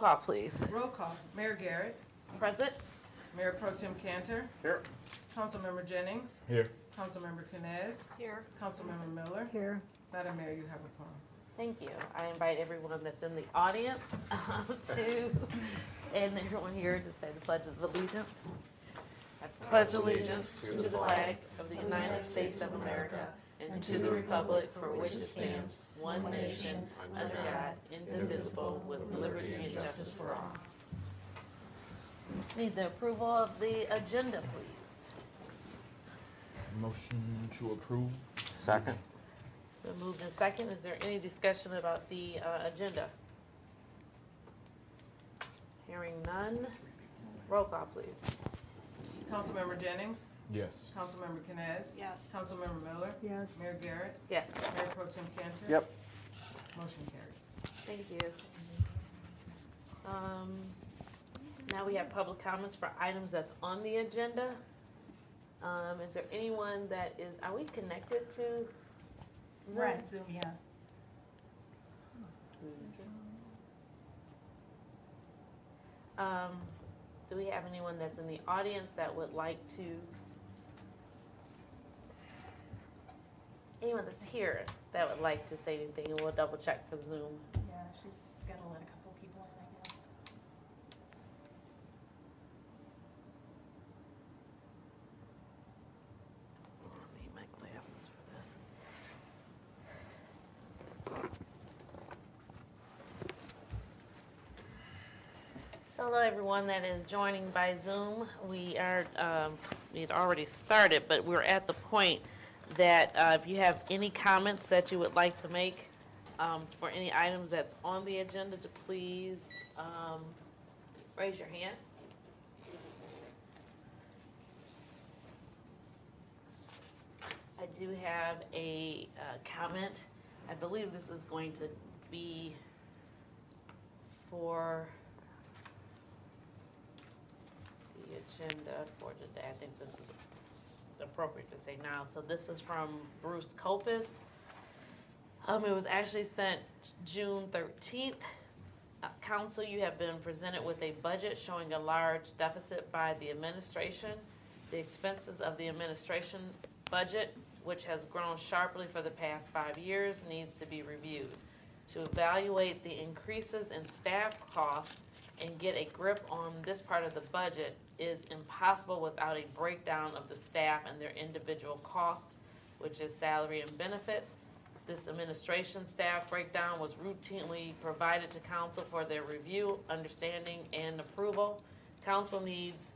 call, please? Roll call. Mayor Garrett, Present? Mayor Pro Tem Cantor, Here. Councilmember Jennings, Here. Councilmember Canes, Here. Councilmember Miller. Here. Madam Mayor, you have a quorum. Thank you. I invite everyone that's in the audience um, to, and everyone here to say the Pledge of Allegiance. I pledge allegiance to the flag of the United States of America and to the republic for which it stands, one nation, under God, indivisible, with liberty and justice for all. Need the approval of the agenda, please. Motion to approve. Second. It's been moved in second. Is there any discussion about the uh, agenda? Hearing none. Roll call, please. Councilmember Jennings, Yes. Councilmember Canes. Yes. Councilmember Miller, Yes. Mayor Garrett, Yes, Mayor Pro Tem Cantor. Yep. Motion carried. thank you. Um, Now we have public comments for items that's on the agenda. Um, Is there anyone that is, are we connected to Zoom? Right, Zoom, yeah. Um, do we have anyone that's in the audience that would like to? Anyone that's here that would like to say anything, and we'll double check for Zoom. Yeah, she's gotta let a couple people in, I guess. I need my glasses for this. So hello everyone that is joining by Zoom. We are, um, we had already started, but we're at the point that uh, if you have any comments that you would like to make um, for any items that's on the agenda, to please um, raise your hand. I do have a uh, comment. I believe this is going to be for the agenda for today. I think this is appropriate to say now. So this is from Bruce Copus. Um, it was actually sent June thirteenth. Uh, council, you have been presented with a budget showing a large deficit by the administration. The expenses of the administration budget, which has grown sharply for the past five years, needs to be reviewed. To evaluate the increases in staff costs and get a grip on this part of the budget is impossible without a breakdown of the staff and their individual costs, which is salary and benefits. This administration staff breakdown was routinely provided to council for their review, understanding, and approval. Council needs,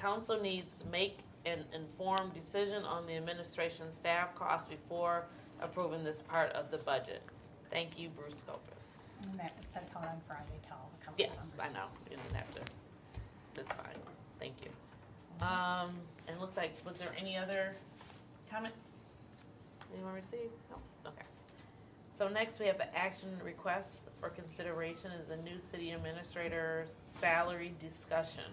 council needs make an informed decision on the administration staff costs before approving this part of the budget. Thank you, Bruce Copus. And that was sent out on Friday to all the council members. Yes, I know, you didn't have to, that's fine, thank you. Um, and it looks like, was there any other comments anyone received? No, okay. So next, we have the action request for consideration is a new city administrator salary discussion.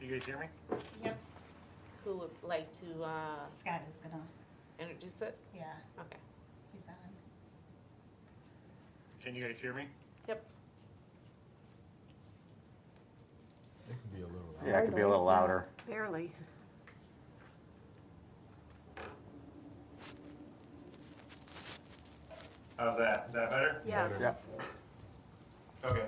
You guys hear me? Yep, Who would like to, uh, Scott is gonna, introduce it? yeah, Okay, he's on. Can you guys hear me? yep. It can be a little. Yeah, it could be a little louder. Barely. How's that? Is that better? Yes. Yep. Okay.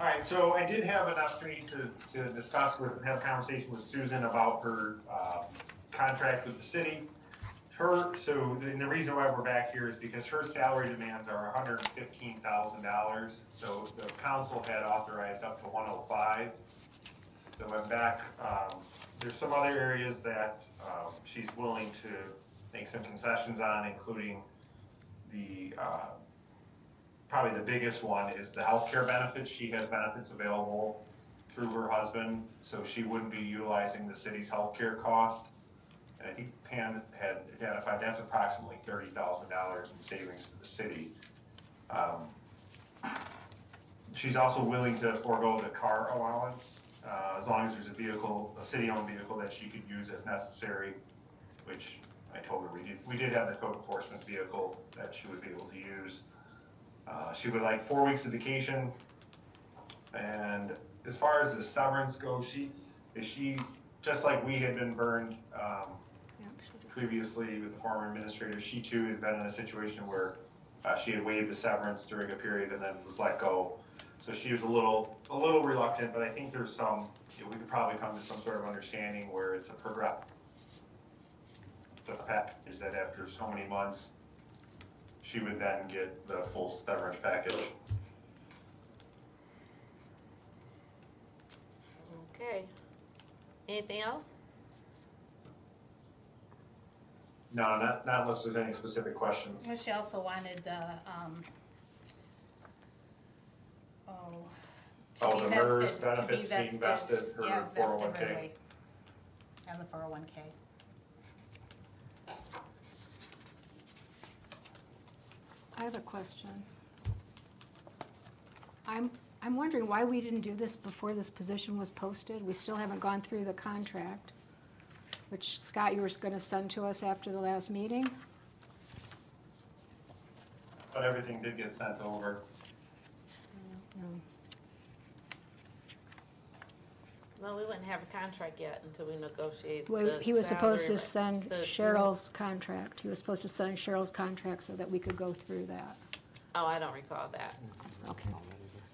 All right, so I did have an opportunity to, to discuss with, and have a conversation with Susan about her, uh, contract with the city. Her, so, and the reason why we're back here is because her salary demands are hundred and fifteen thousand dollars. So the council had authorized up to one oh five. So I'm back, um, there's some other areas that, um, she's willing to make some concessions on, including the, uh, probably the biggest one is the healthcare benefits. She has benefits available through her husband, so she wouldn't be utilizing the city's healthcare cost. And I think Pam had identified that's approximately thirty thousand dollars in savings to the city. Um, She's also willing to forego the car allowance, uh, as long as there's a vehicle, a city-owned vehicle that she could use if necessary, which I told her we did, we did have the code enforcement vehicle that she would be able to use. Uh, she would like four weeks of vacation. And as far as the severance goes, she, is she, just like we had been burned, um, previously with the former administrator, she too has been in a situation where uh, she had waived the severance during a period and then was let go. So she was a little, a little reluctant, but I think there's some, you know, we could probably come to some sort of understanding where it's a progress. The package that after so many months, she would then get the full severance package. Okay. Anything else? No, not, not unless there's any specific questions. Well, She also wanted the, um, oh. to Oh, be the MERS vested- to be benefits being vested, her Yeah, vested 401K. right away. And the four oh one K. I have a question. I'm, I'm wondering why we didn't do this before this position was posted. We still haven't gone through the contract, which Scott, you were gonna send to us after the last meeting. But everything did get sent over. Well, we wouldn't have a contract yet until we negotiate Well, the He was supposed to salary. send the- Cheryl's contract. He was supposed to send Cheryl's contract so that we could go through that. Oh, I don't recall that. Okay.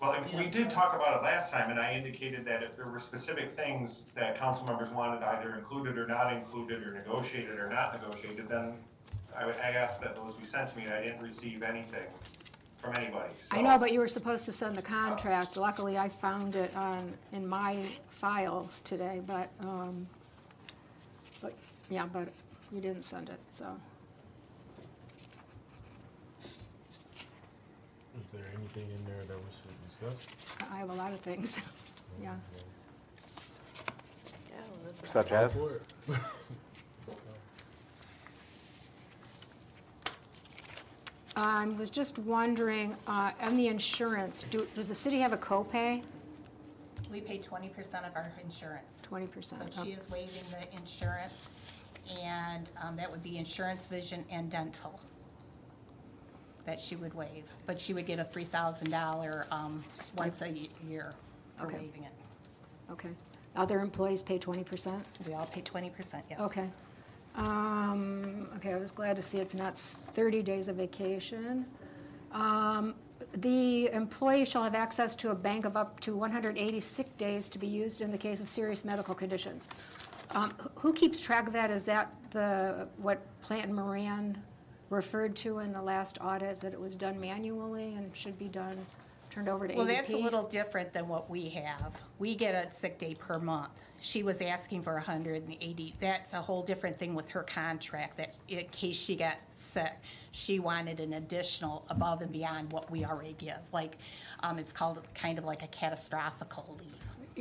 Well, and we did talk about it last time, and I indicated that if there were specific things that council members wanted either included or not included, or negotiated or not negotiated, then I would, I asked that those be sent to me, and I didn't receive anything from anybody, so. I know, but you were supposed to send the contract. Luckily, I found it on, in my files today, but, um, but, yeah, but you didn't send it, so. Is there anything in there that we should discuss? I have a lot of things, yeah. Yeah, well, this is- Such as? For it. I was just wondering, uh, on the insurance, do, does the city have a copay? We pay twenty percent of our insurance, Twenty percent? but she is waiving the insurance, and, um, that would be insurance, vision, and dental. That she would waive, but she would get a three thousand dollar, um, once a ye- year for Okay. waiving it. Okay. Other employees pay twenty percent? We all pay twenty percent, yes. Okay. Um, okay, I was glad to see it's not s- thirty days of vacation. Um, the employee shall have access to a bank of up to one hundred eighty sick days to be used in the case of serious medical conditions. Um, wh- who keeps track of that? Is that the, what Plante Moran referred to in the last audit, that it was done manually and should be done, turned over to ADP? Well, that's a little different than what we have. We get a sick day per month. She was asking for hundred and eighty. That's a whole different thing with her contract, that in case she got sick, she wanted an additional above and beyond what we already give. Like, um, it's called kind of like a catastrophical leave.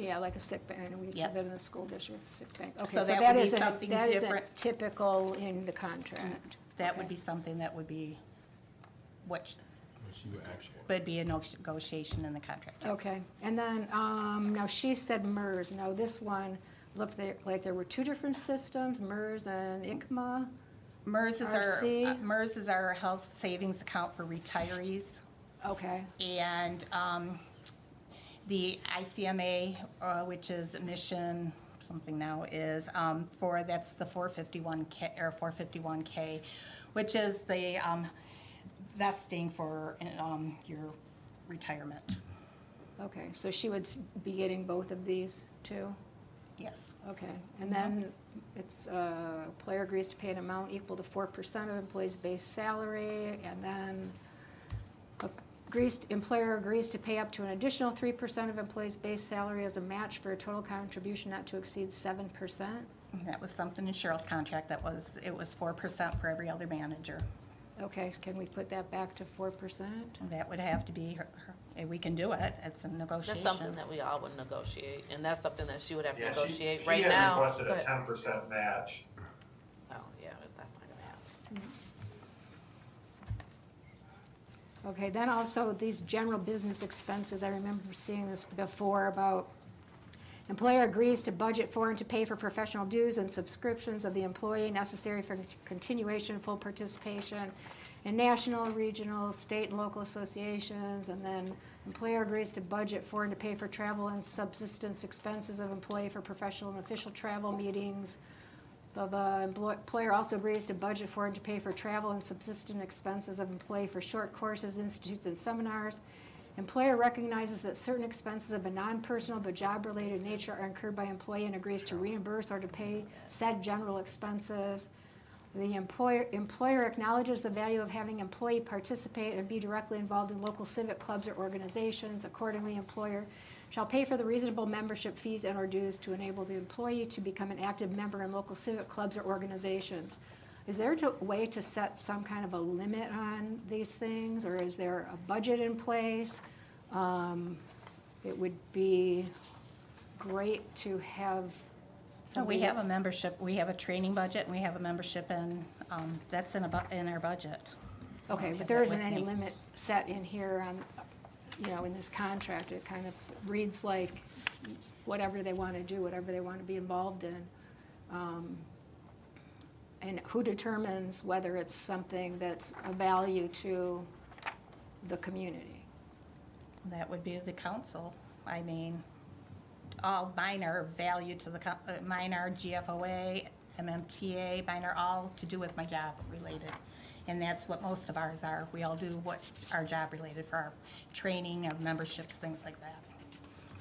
Yeah, like a sick bank, and we Yep. said that in the school district, sick bank. Okay, So that that would be isn't, something that isn't different. typical in the contract. That would be something that would be, which What she would ask would be a negotiation in the contract. yes. Okay, and then, um, now she said MERS, now this one looked there- like there were two different systems, MERS and ICMA. MERS is our, RC. uh, MERS is our health savings account for retirees. Okay, And um, the ICMA, uh, which is mission something now, is um, for, that's the 451K, or 451K, which is the um, vesting for um, your retirement. okay, so she would s- be getting both of these too? Yes. Okay, and then it's, uh, player agrees to pay an amount equal to four percent of employee's base salary, and then agrees, employer agrees to pay up to an additional three percent of employee's base salary as a match for a total contribution not to exceed seven percent. That was something in Cheryl's contract that was, it was four percent for every other manager. Okay, can we put that back to four percent? That would have to be her, her- we can do it, it's a negotiation. That's something that we all would negotiate, and that's something that she would have to Yeah, she, negotiate she right has now. requested Go a ahead. ten percent match. Oh, yeah, but that's not gonna happen. Okay, then also these general business expenses, I remember seeing this before about employer agrees to budget for and to pay for professional dues and subscriptions of the employee necessary for continuation, full participation in national, regional, state, and local associations, and then employer agrees to budget for and to pay for travel and subsistence expenses of employee for professional and official travel meetings, the uh, employ- employer also agrees to budget for and to pay for travel and subsistence expenses of employee for short courses, institutes, and seminars. Employer recognizes that certain expenses of a non-personal but job-related nature are incurred by employee and agrees to reimburse or to pay said general expenses. The employer, employer acknowledges the value of having employee participate and be directly involved in local civic clubs or organizations. Accordingly, employer shall pay for the reasonable membership fees and or dues to enable the employee to become an active member in local civic clubs or organizations. Is there a way to set some kind of a limit on these things, or is there a budget in place? Um, It would be great to have So we somebody- have a membership, we have a training budget, and we have a membership in, um, that's in a, bu- in our budget. Okay, but there isn't any limit set in here on, you know, in this contract. It kind of reads like whatever they want to do, whatever they want to be involved in. Um, And who determines whether it's something that's a value to the community? That would be the council. I mean, all mine are valued to the, uh, mine are GFOA, MMTA, mine are all to do with my job related. And that's what most of ours are. We all do what's our job related for our training, our memberships, things like that.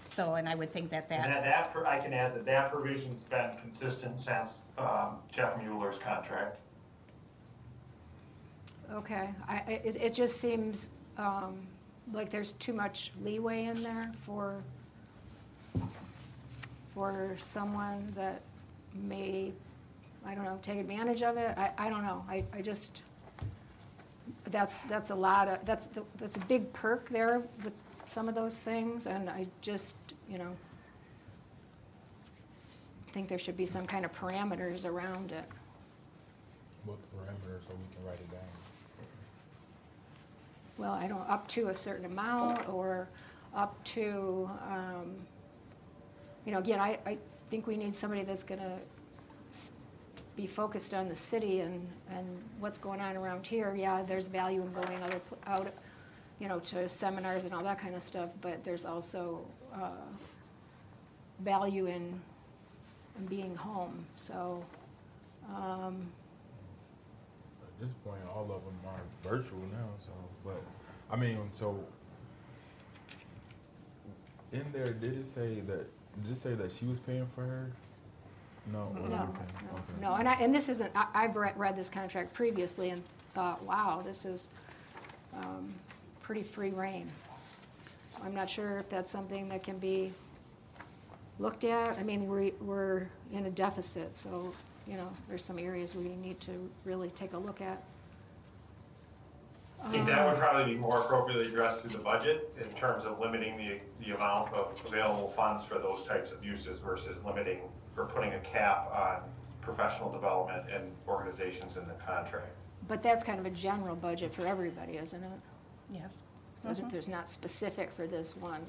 So, and I would think that And that, that, that, pro- I can add that that provision's been consistent since, um, Jeff Mueller's contract. Okay, I, I- it, it just seems um, like there's too much leeway in there for, for someone that may, I don't know, take advantage of it. I, I don't know. I, I just, that's, that's a lot of, that's, the- that's a big perk there with some of those things, and I just, you know, think there should be some kind of parameters around it. What parameters so we can write it down? well, I don't, up to a certain amount or up to, um, you know, again, I, I think we need somebody that's gonna be focused on the city and, and what's going on around here. Yeah, there's value in going other, out, you know, to seminars and all that kind of stuff, but there's also, uh, value in, in being home, so, um, At this point, all of them are virtual now, so, but, I mean, so, in there, did it say that, did it say that she was paying for her? No? or No, you no. Okay. no, and I, and this isn't, I, I've read, read this contract previously and thought, wow, this is, um, pretty free reign. So I'm not sure if that's something that can be looked at, I mean, we, we're in a deficit, so, you know, there's some areas we need to really take a look at. I think that would probably be more appropriately addressed through the budget in terms of limiting the, the amount of available funds for those types of uses versus limiting or putting a cap on professional development and organizations in the contract. But that's kind of a general budget for everybody, isn't it? yes. So there's not specific for this one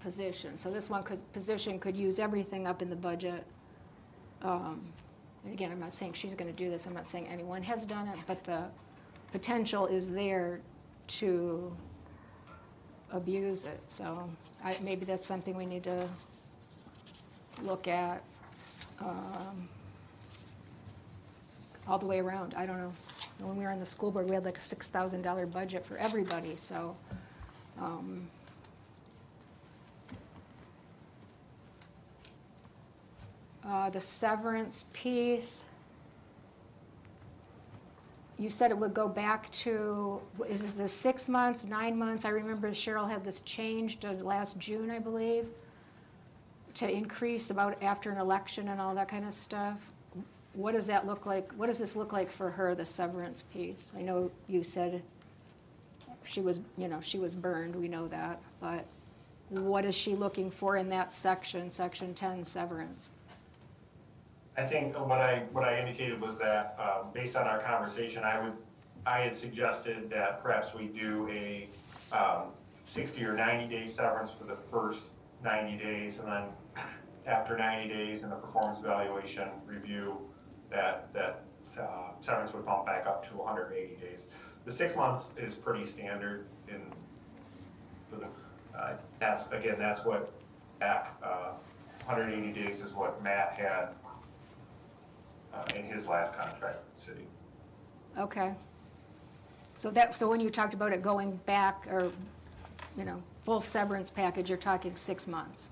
position. So this one could, position could use everything up in the budget. Um, And again, I'm not saying she's gonna do this, I'm not saying anyone has done it, but the potential is there to abuse it. So I, maybe that's something we need to look at, um, all the way around, I don't know. When we were on the school board, we had like a six thousand dollar budget for everybody, so, um, uh, the severance piece, you said it would go back to, is this the six months, nine months? I remember Cheryl had this changed to last June, I believe, to increase about after an election and all that kind of stuff. what does that look like, what does this look like for her, the severance piece? I know you said she was, you know, she was burned, we know that, but what is she looking for in that section, section ten severance? I think what I, what I indicated was that, um, based on our conversation, I would, I had suggested that perhaps we do a, um, sixty or ninety day severance for the first ninety days, and then after ninety days in the performance evaluation review, that, that, uh, severance would bump back up to hundred and eighty days. The six months is pretty standard in, for the, uh, that's, again, that's what, back, uh, hundred and eighty days is what Matt had uh, in his last contract with the city. Okay. So that, so when you talked about it going back, or, you know, full severance package, you're talking six months?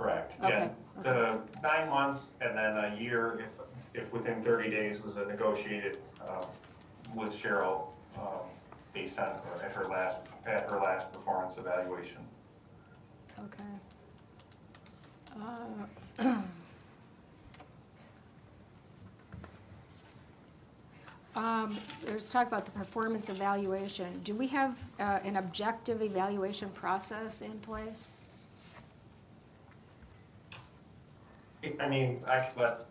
Correct. Okay, Yeah, the nine months and then a year if, if within thirty days was a negotiated, um, with Cheryl, um, based on, uh, at her last, at her last performance evaluation. Okay. Uh, Um, There's talk about the performance evaluation. Do we have uh, an objective evaluation process in place? I mean, I could let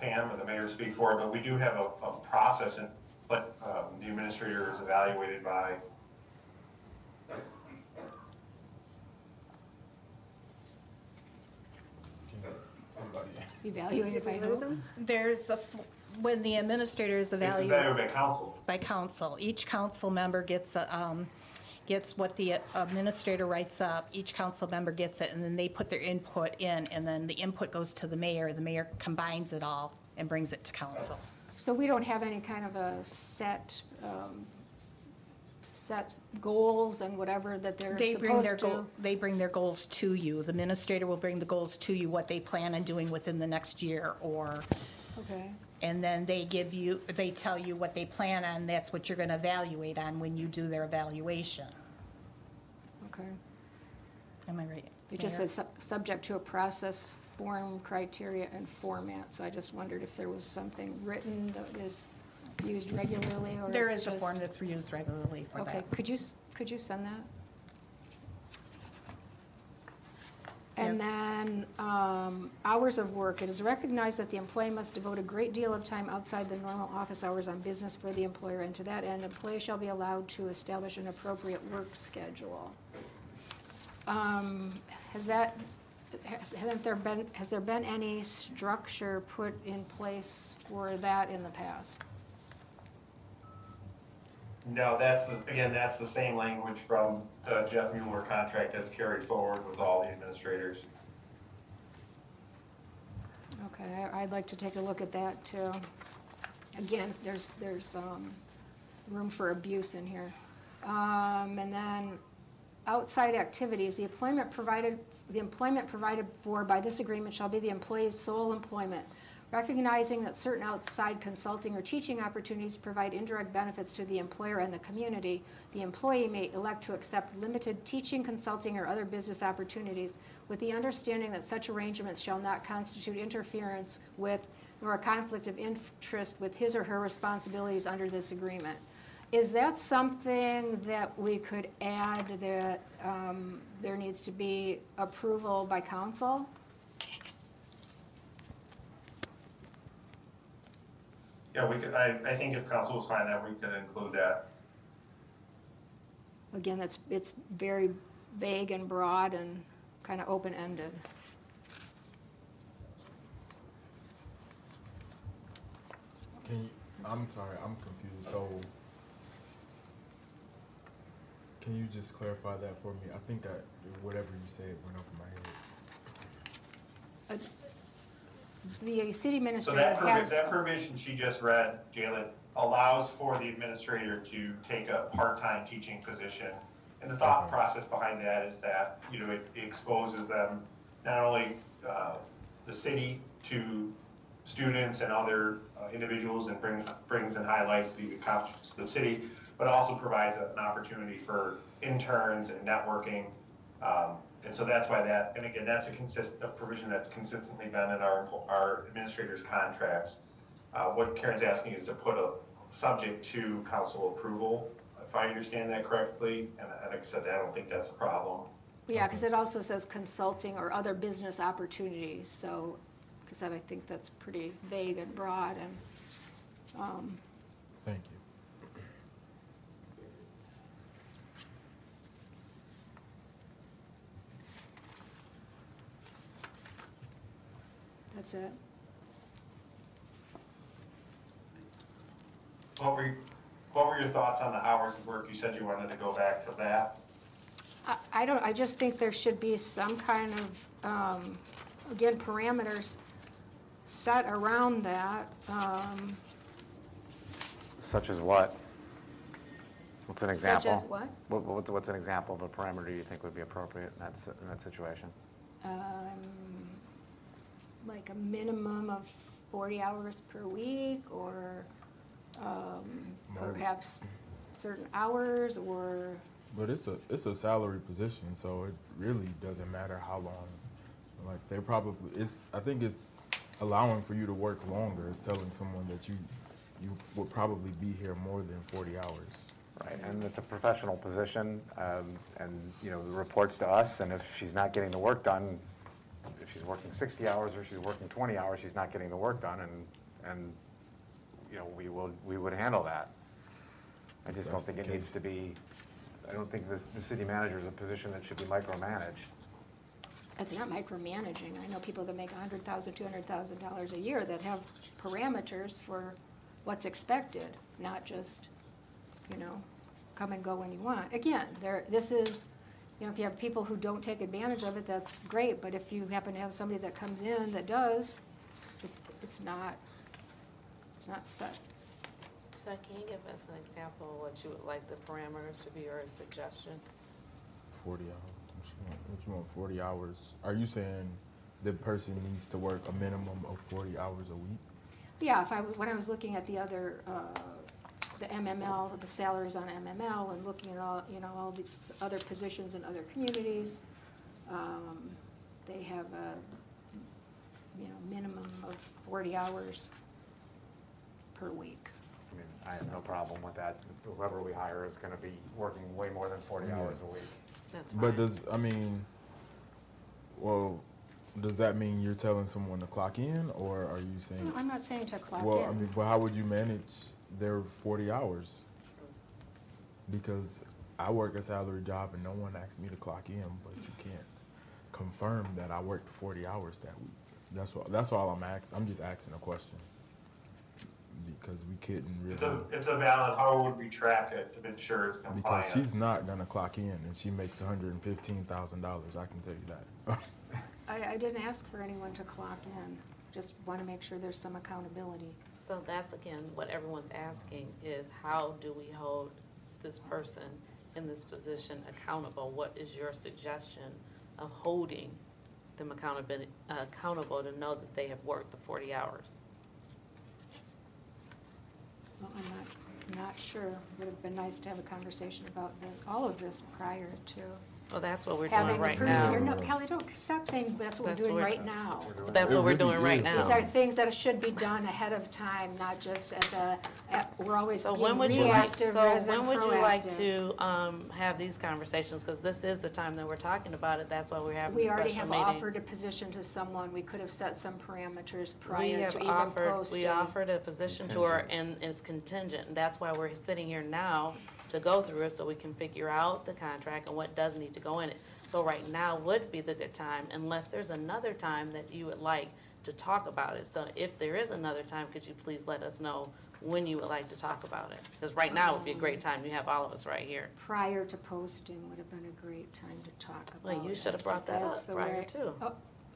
Pam or the mayor speak for it, but we do have a, a process and, but, um, the administrator is evaluated by, Somebody. Evaluated by who? There's a, f- when the administrator is evaluated. it's evaluated evaluated by council. by council, each council member gets, a, um, gets what the administrator writes up, each council member gets it, and then they put their input in, and then the input goes to the mayor, the mayor combines it all and brings it to council. So we don't have any kind of a set, um, set goals and whatever that they're They bring their, supposed goal- to? they bring their goals to you. The administrator will bring the goals to you, what they plan on doing within the next year, or, Okay, and then they give you, they tell you what they plan on, that's what you're gonna evaluate on when you do their evaluation. Okay. Am I right? It just Mayor? says sub- subject to a process, form, criteria, and format, so I just wondered if there was something written that is used regularly, or There it's is a just- form that's reused regularly for that. Okay, that. could you, s- could you send that? And Yes. then, um, hours of work, it is recognized that the employee must devote a great deal of time outside the normal office hours on business for the employer, and to that end, employee shall be allowed to establish an appropriate work schedule. Um, has that, has, hasn't there been, has there been any structure put in place for that in the past? No, that's, the- again, that's the same language from the Jeff Mueller contract that's carried forward with all the administrators. Okay, I- I'd like to take a look at that too. Again, there's, there's, um, room for abuse in here. Um, and then outside activities, the employment provided, the employment provided for by this agreement shall be the employee's sole employment. Recognizing that certain outside consulting or teaching opportunities provide indirect benefits to the employer and the community, the employee may elect to accept limited teaching, consulting, or other business opportunities with the understanding that such arrangements shall not constitute interference with nor a conflict of interest with his or her responsibilities under this agreement. Is that something that we could add that um, there needs to be approval by council? Yeah, we could, I, I think if council was fine that, we could include that. Again, that's, it's very vague and broad and kind of open-ended. Can you, I'm sorry, I'm confused, so. Can you just clarify that for me? I think I, whatever you said went over my head. The city So administrator that provision, has, that provision she just read, Jalen, allows for the administrator to take a part-time teaching position. And the thought Okay. process behind that is that, you know, it exposes them, not only, uh, the city to students and other uh, individuals and brings, brings and highlights the accomplishments of the city, but also provides an opportunity for interns and networking, um, And so that's why that, and again, that's a consist, a provision that's consistently been in our, our administrators' contracts. Uh, what Karen's asking is to put a, subject to council approval, if I understand that correctly, and and like I said, I don't think that's a problem. Yeah, because it also says consulting or other business opportunities, so, because that, I think that's pretty vague and broad, and, um, Thank you. That's it. What were, you- what were your thoughts on the hours of work? You said you wanted to go back to that. I, I don't, I just think there should be some kind of, um, again, parameters set around that. Um, Such as what? What's an Such example? as what? What- What's, what's an example of a parameter you think would be appropriate in that, si- in that situation? um, like a minimum of forty hours per week, or, um, No. perhaps certain hours, or, But it's a it's a salary position, so it really doesn't matter how long. Like they probably it's I think it's allowing for you to work longer. It's telling someone that you you would probably be here more than forty hours. Right, and it's a professional position, um, and, you know, reports to us, and if she's not getting the work done, if she's working 60 hours or she's working 20 hours, she's not getting the work done, and, and, you know, we will, we would handle that. I just don't That's think the it needs case. to be, I don't think the, the city manager is a position that should be micromanaged. it's not micromanaging. I know people that make a hundred thousand, two hundred thousand dollars a year that have parameters for what's expected, not just, you know, come and go when you want. Again, there, this is, you know, if you have people who don't take advantage of it, that's great, but if you happen to have somebody that comes in that does, it's, it's not, it's not set. So can you give us an example of what you would like the parameters to be or a suggestion? Forty hours. What you want? What you want? Forty hours? Are you saying the person needs to work a minimum of forty hours a week? Yeah, if I, when I was looking at the other, uh, the MML, the salaries on MML, and looking at all, you know, all these other positions in other communities, um, they have a, you know, minimum of forty hours per week. I mean, I have no problem with that. Whoever we hire is gonna be working way more than 40 Yeah. hours a week. That's fine. But does I mean, well, does that mean you're telling someone to clock in, or are you saying? No, I'm not saying to clock Well, I in. mean, but how would you manage their forty hours? Because I work a salary job and no one asked me to clock in, but you can't confirm that I worked forty hours that week. That's what, that's all I'm asking, I'm just asking a question. Because we couldn't It's a, really, it's a valid, how would we track it to ensure it's compliant? because she's not gonna clock in and she makes hundred and fifteen thousand dollars, I can tell you that. I, I didn't ask for anyone to clock in, just want to make sure there's some accountability. So that's again, what everyone's asking is how do we hold this person in this position accountable? What is your suggestion of holding them accountability, accountable to know that they have worked the forty hours? Well, I'm not, not sure. Would have been nice to have a conversation about the- all of this prior to Well, that's what we're having doing the right person here. now. No, Kelly, don't, stop saying that's what we're doing what- right now. But that's It what we're really doing right now. These are things that should be done ahead of time, not just at the, at, we're always So being when would you like, reactive so rather than when would you like proactive. to, um, have these conversations? Because this is the time that we're talking about it, that's why we're having We this already special have meeting. offered a position to someone. We could have set some parameters We prior have to even offered, posting. we offered a position to her and it's contingent, and that's why we're sitting here now to go through it so we can figure out the contract and what does need to go in it. So right now would be the good time, unless there's another time that you would like to talk about it. So if there is another time, could you please let us know when you would like to talk about it? Because right now would be a great time, you have all of us right here. Prior to posting would have been a great time to talk about Well, you should have brought that That's up the prior way- too. Oh,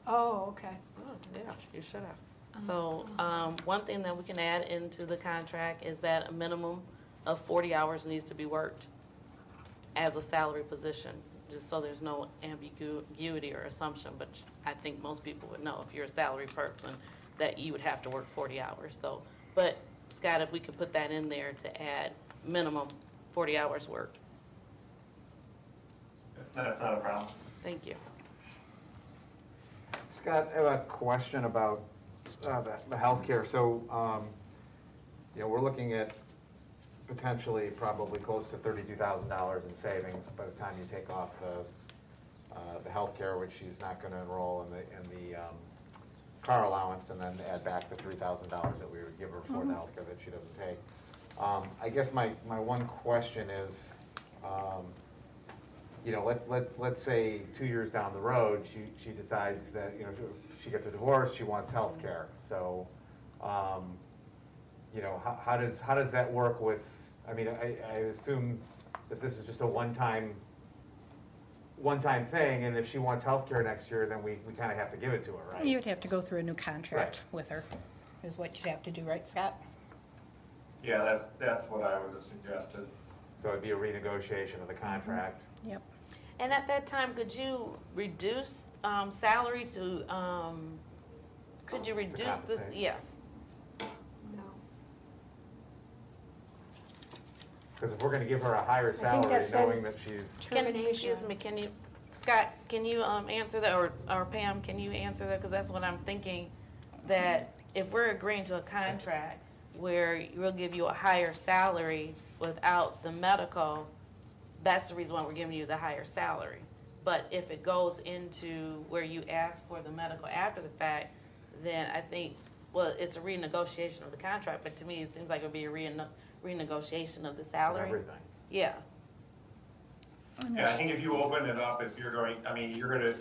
Oh, okay. Oh, yeah, you should have. So, um, one thing that we can add into the contract is that a minimum of forty hours needs to be worked as a salary position, just so there's no ambiguity or assumption, but I think most people would know if you're a salary person, that you would have to work forty hours, so. But Scott, if we could put that in there to add minimum forty hours worked, That's not a problem. thank you. Scott, I have a question about uh, the the healthcare. So, um, you know, we're looking at potentially probably close to thirty-two thousand dollars in savings by the time you take off the, uh, the healthcare, which she's not gonna enroll in the, in the um, car allowance, and then add back the three thousand dollars that we would give her for the healthcare that she doesn't take. Um, I guess my, my one question is, um, you know, let, let, let's say two years down the road, she, she decides that, you know, she gets a divorce, she wants health care. So, um, you know, how, how does, how does that work with, I mean, I, I assume that this is just a one-time, one-time thing, and if she wants health care next year, then we, we kind of have to give it to her, right? You'd have to go through a new contract Right. with her, is what you'd have to do, right, Scott? Yeah, that's, that's what I would have suggested. So it'd be a renegotiation of the contract. Yep. And at that time, could you reduce, um, salary to, um, could you reduce this, compensate. yes? Because if we're gonna give her a higher think salary, that says- knowing that she's, Can, excuse me, can you, Scott, can you, um, answer that, or, or Pam, can you answer that? Cause that's what I'm thinking, that if we're agreeing to a contract where we'll give you a higher salary without the medical, that's the reason why we're giving you the higher salary. But if it goes into where you ask for the medical after the fact, then I think, well, it's a renegotiation of the contract, but to me, it seems like it'd be a rene- renegotiation of the salary. everything. Yeah. Yeah, I think if you open it up, if you're going, I mean, you're gonna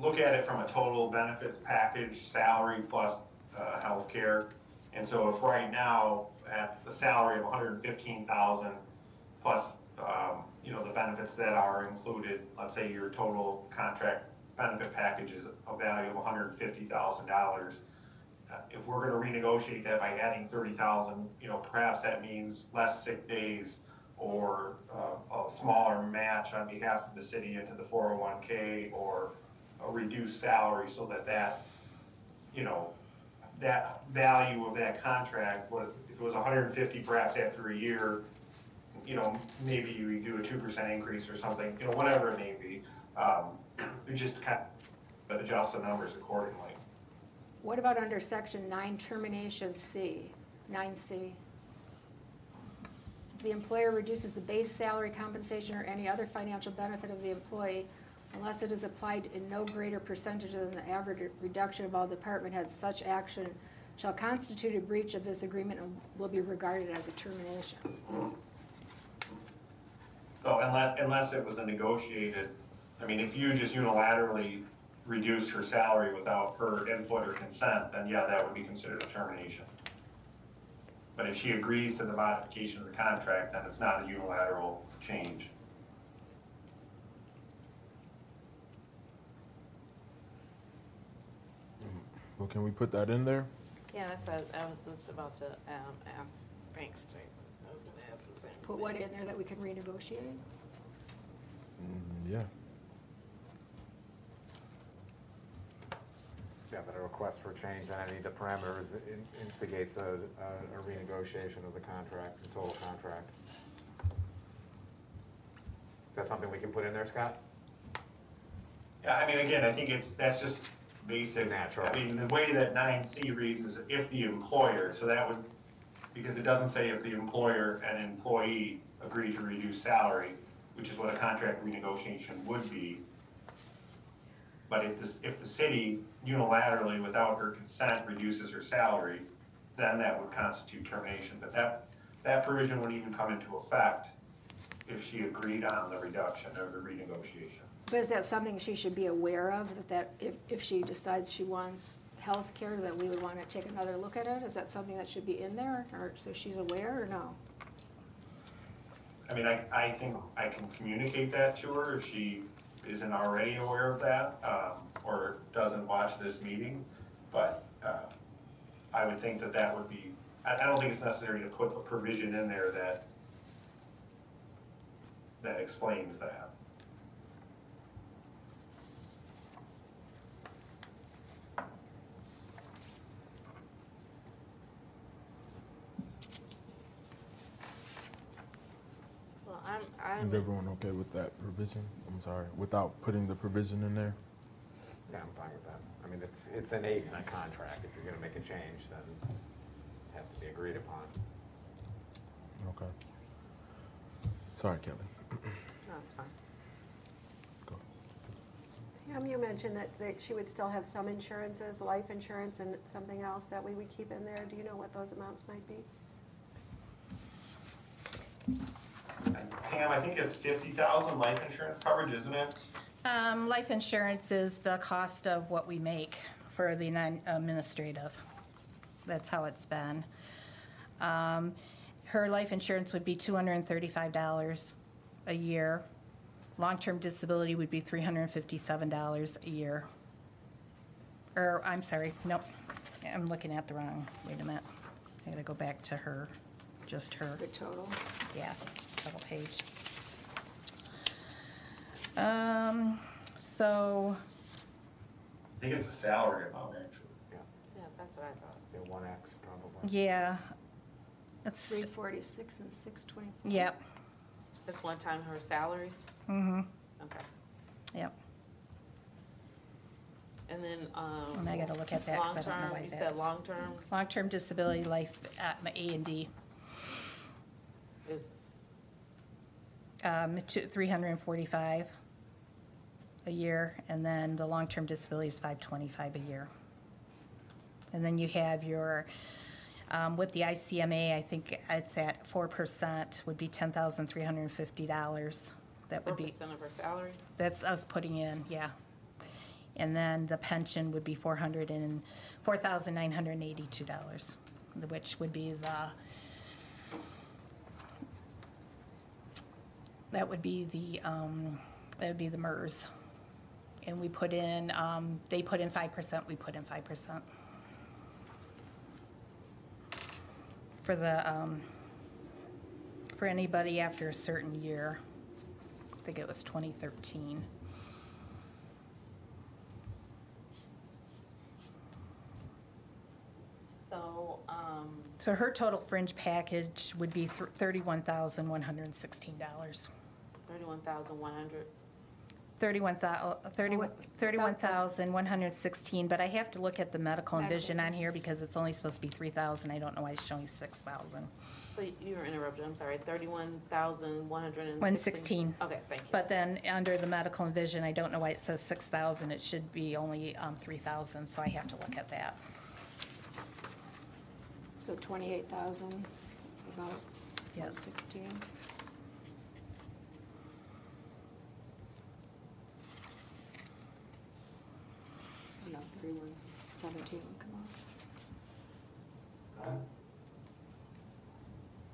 look at it from a total benefits package, salary plus, uh, healthcare. And so if right now, at the salary of hundred and fifteen thousand, plus, um, you know, the benefits that are included, let's say your total contract benefit package is a value of hundred and fifty thousand dollars. If we're gonna renegotiate that by adding thirty thousand, you know, perhaps that means less sick days, or uh, a smaller match on behalf of the city into the 401K or a reduced salary so that that, you know, that value of that contract, what, if it was 150 perhaps after a year, you know, maybe you do a 2% increase or something, you know, whatever it may be. Um, We just kind of adjust the numbers accordingly. What about under section nine, termination C, nine C? The employer reduces the base salary compensation or any other financial benefit of the employee unless it is applied in no greater percentage than the average reduction of all department heads. Such action shall constitute a breach of this agreement and will be regarded as a termination. So unless, unless it was a negotiated, I mean, if you just unilaterally reduce her salary without her input or consent, then yeah, that would be considered a termination. But if she agrees to the modification of the contract, then it's not a unilateral change. Well, can we put that in there? Yeah, that's what I was just about to, um, ask, thanks, Jake. I was gonna ask the same. Put what in there that we can renegotiate? Mm, Yeah. Yeah, but a request for change on any of the parameters in- instigates a, a a renegotiation of the contract, the total contract. Is that something we can put in there, Scott? Yeah, I mean, again, I think it's, that's just basic. Natural. I mean, the way that nine C reads is if the employer, so that would, because it doesn't say if the employer and employee agree to reduce salary, which is what a contract renegotiation would be. But if this, if the city unilaterally, without her consent, reduces her salary, then that would constitute termination. But that, that provision wouldn't even come into effect if she agreed on the reduction or the renegotiation. But is that something she should be aware of, that that, if, if she decides she wants health care, that we would want to take another look at it? Is that something that should be in there, or, so she's aware, or no? I mean, I, I think I can communicate that to her if she isn't already aware of that, um, or doesn't watch this meeting. But, uh, I would think that that would be, I, I don't think it's necessary to put a provision in there that, that explains that. Well, I'm, I'm, Is everyone okay with that provision? I'm sorry, without putting the provision in there? Yeah, I'm fine with that. I mean, it's, it's innate in a contract. If you're gonna make a change, then it has to be agreed upon. Okay. Sorry, Kelly. No, it's fine. Go. Pam, you mentioned that that she would still have some insurances, life insurance and something else that we would keep in there. Do you know what those amounts might be? Pam, I think it's fifty thousand life insurance coverage, isn't it? Um, life insurance is the cost of what we make for the non-administrative. That's how it's been. Um, her life insurance would be two hundred and thirty-five dollars a year. Long-term disability would be three hundred and fifty-seven dollars a year. Or, I'm sorry, nope, I'm looking at the wrong, wait a minute. I gotta go back to her, just her. The total. Yeah, double page. Um, so, I think it's a salary amount, actually. Yeah, Yeah, that's what I thought. yeah, one X probably. yeah. It's, Three forty-six and six twenty. yep, This one time her salary? mm-hmm, Okay. yep. And then, um. And I gotta look at that 'cause I don't know Long-term, why you said that's- long-term Long-term disability life, uh, A and D, is, um, to three hundred and forty-five a year, and then the long-term disability is five twenty-five a year. And then you have your, um, with the ICMA, I think it's at four percent, would be ten thousand three hundred and fifty dollars. That four would be, 4% of our salary? that's us putting in, yeah. And then the pension would be four hundred and, four thousand nine hundred and eighty-two dollars, which would be the, That would be the, um, that would be the MERS. And we put in, um, they put in 5%, we put in 5%. For the, um, for anybody after a certain year, I think it was 2013. So her total fringe package would be thirty-one thousand, one hundred and sixteen dollars. thirty-one thousand one hundred, Thirty-one thou, thirty, What- thirty-one without this- thousand, one hundred and sixteen, but I have to look at the medical and Medical. vision on here because it's only supposed to be three thousand. I don't know why it's showing six thousand. so you were interrupted, I'm sorry, thirty-one thousand one hundred and One sixteen? sixteen. Okay, thank you. But then, under the medical and vision, I don't know why it says six thousand. It should be only, um, three thousand, so I have to look at that. So twenty-eight thousand, about one Yes. sixteen. No, thirty-one seventeen would come off.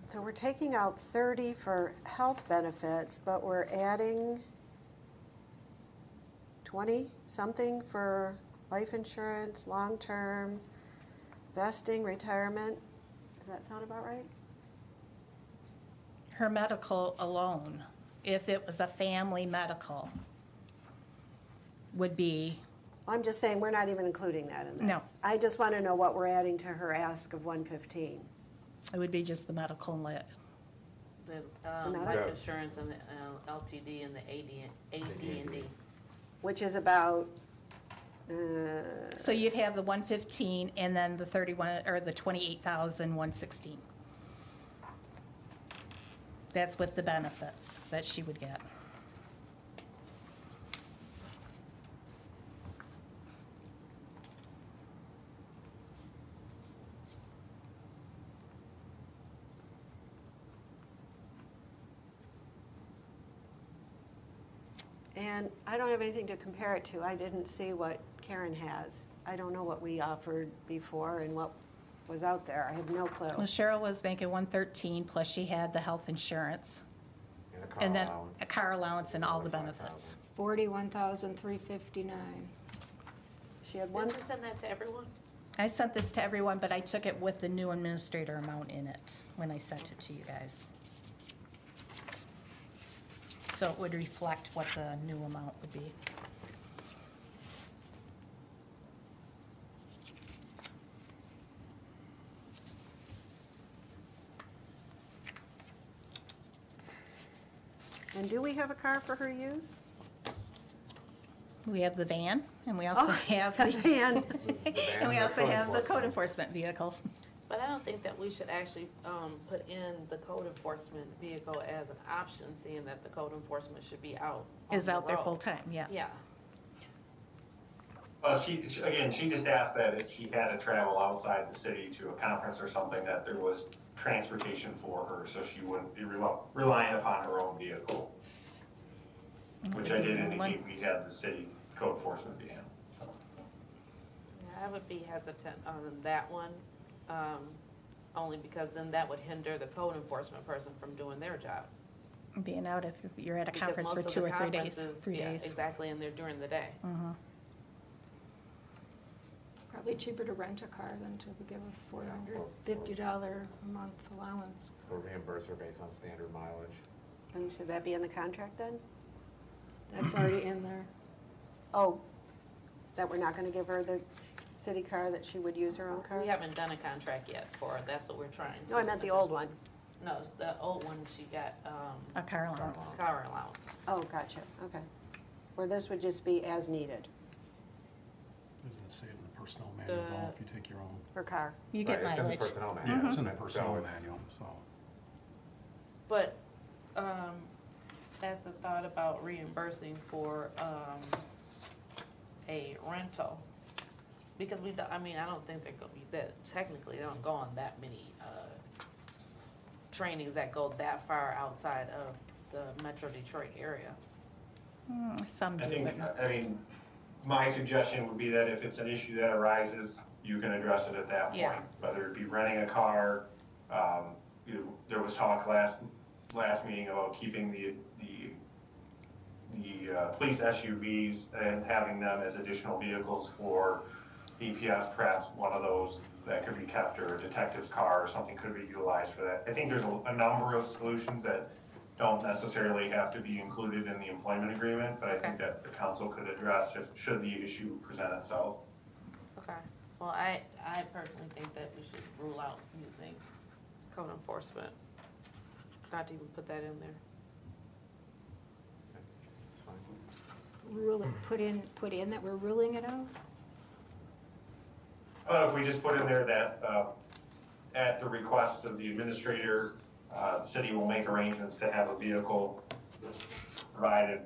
So we're taking out thirty for health benefits, but we're adding twenty-something for life insurance, long-term, vesting, retirement. Does that sound about right? Her medical alone, if it was a family medical, would be, I'm just saying, we're not even including that in this. No. I just want to know what we're adding to her ask of one fifteen. it would be just the medical and lit. The, um, medical? life Yeah. insurance and the uh, LTD and the AD, AD&D. which is about, So you'd have the one fifteen and then the thirty-one, or the twenty-eight thousand, one sixteen. That's with the benefits that she would get. And I don't have anything to compare it to. I didn't see what Karen has. I don't know what we offered before and what was out there. I have no clue. Well, Cheryl was making one thirteen, plus she had the health insurance, And a car and then allowance. a car allowance and all the benefits. Forty-one thousand, three fifty-nine. She had one, Didn't you send that to everyone? I sent this to everyone, but I took it with the new administrator amount in it when I sent it to you guys. So it would reflect what the new amount would be. and do we have a car for her use? We have the van, and we oh, also have, The the- van, and we also have the code enforcement vehicle. But I don't think that we should actually, um, put in the code enforcement vehicle as an option, seeing that the code enforcement should be out. on Is the out there road. full-time, yes. Yeah, Well, she, she- again, she just asked that if she had to travel outside the city to a conference or something, that there was transportation for her, so she wouldn't be rel- relying upon her own vehicle. Which I did indicate we had the city code enforcement van, so. Yeah, I would be hesitant on that one, um, only because then that would hinder the code enforcement person from doing their job. Being out if you're at a Because conference for most of two the or three days, conferences- three yeah, days. Exactly, and they're during the day. Mhm. Probably cheaper to rent a car than to give a four hundred fifty dollar a month allowance. Or reimburse her based on standard mileage. and should that be in the contract then? That's already in there. Oh, that we're not gonna give her the city car, that she would use her own car? We haven't done a contract yet for, it. that's what we're trying to. No, I meant the old one. No, the old one, she got, um, A car allowance. car allowance. Oh, gotcha, okay. Where this would just be as needed Doesn't it say it in the personnel manual, though, if you take your own? for car. You get Right, mileage. It's in the personnel Yeah, it's in the So personnel it's- manual, so. But, um, that's a thought about reimbursing for, um, a rental. Because we, don't- I mean, I don't think they're gonna be that, technically, they don't go on that many, uh, trainings that go that far outside of the Metro Detroit area. Mm, Some I do, think, but I mean, my suggestion would be that if it's an issue that arises, you can address it at that point. Yeah. Whether it be renting a car, um, you, there was talk last, last meeting about keeping the, the, the, uh, police SUVs and having them as additional vehicles for DPS, perhaps one of those that could be kept, or a detective's car or something could be utilized for that. I think there's a, a number of solutions that don't necessarily have to be included in the employment agreement, but I think that the council could address if, should the issue present itself. Okay, well, I, I personally think that we should rule out using code enforcement. Not to even put that in there. It's. Rule it, put in, put in that we're ruling it out? Well, if we just put in there that, uh, at the request of the administrator, uh, the city will make arrangements to have a vehicle provided,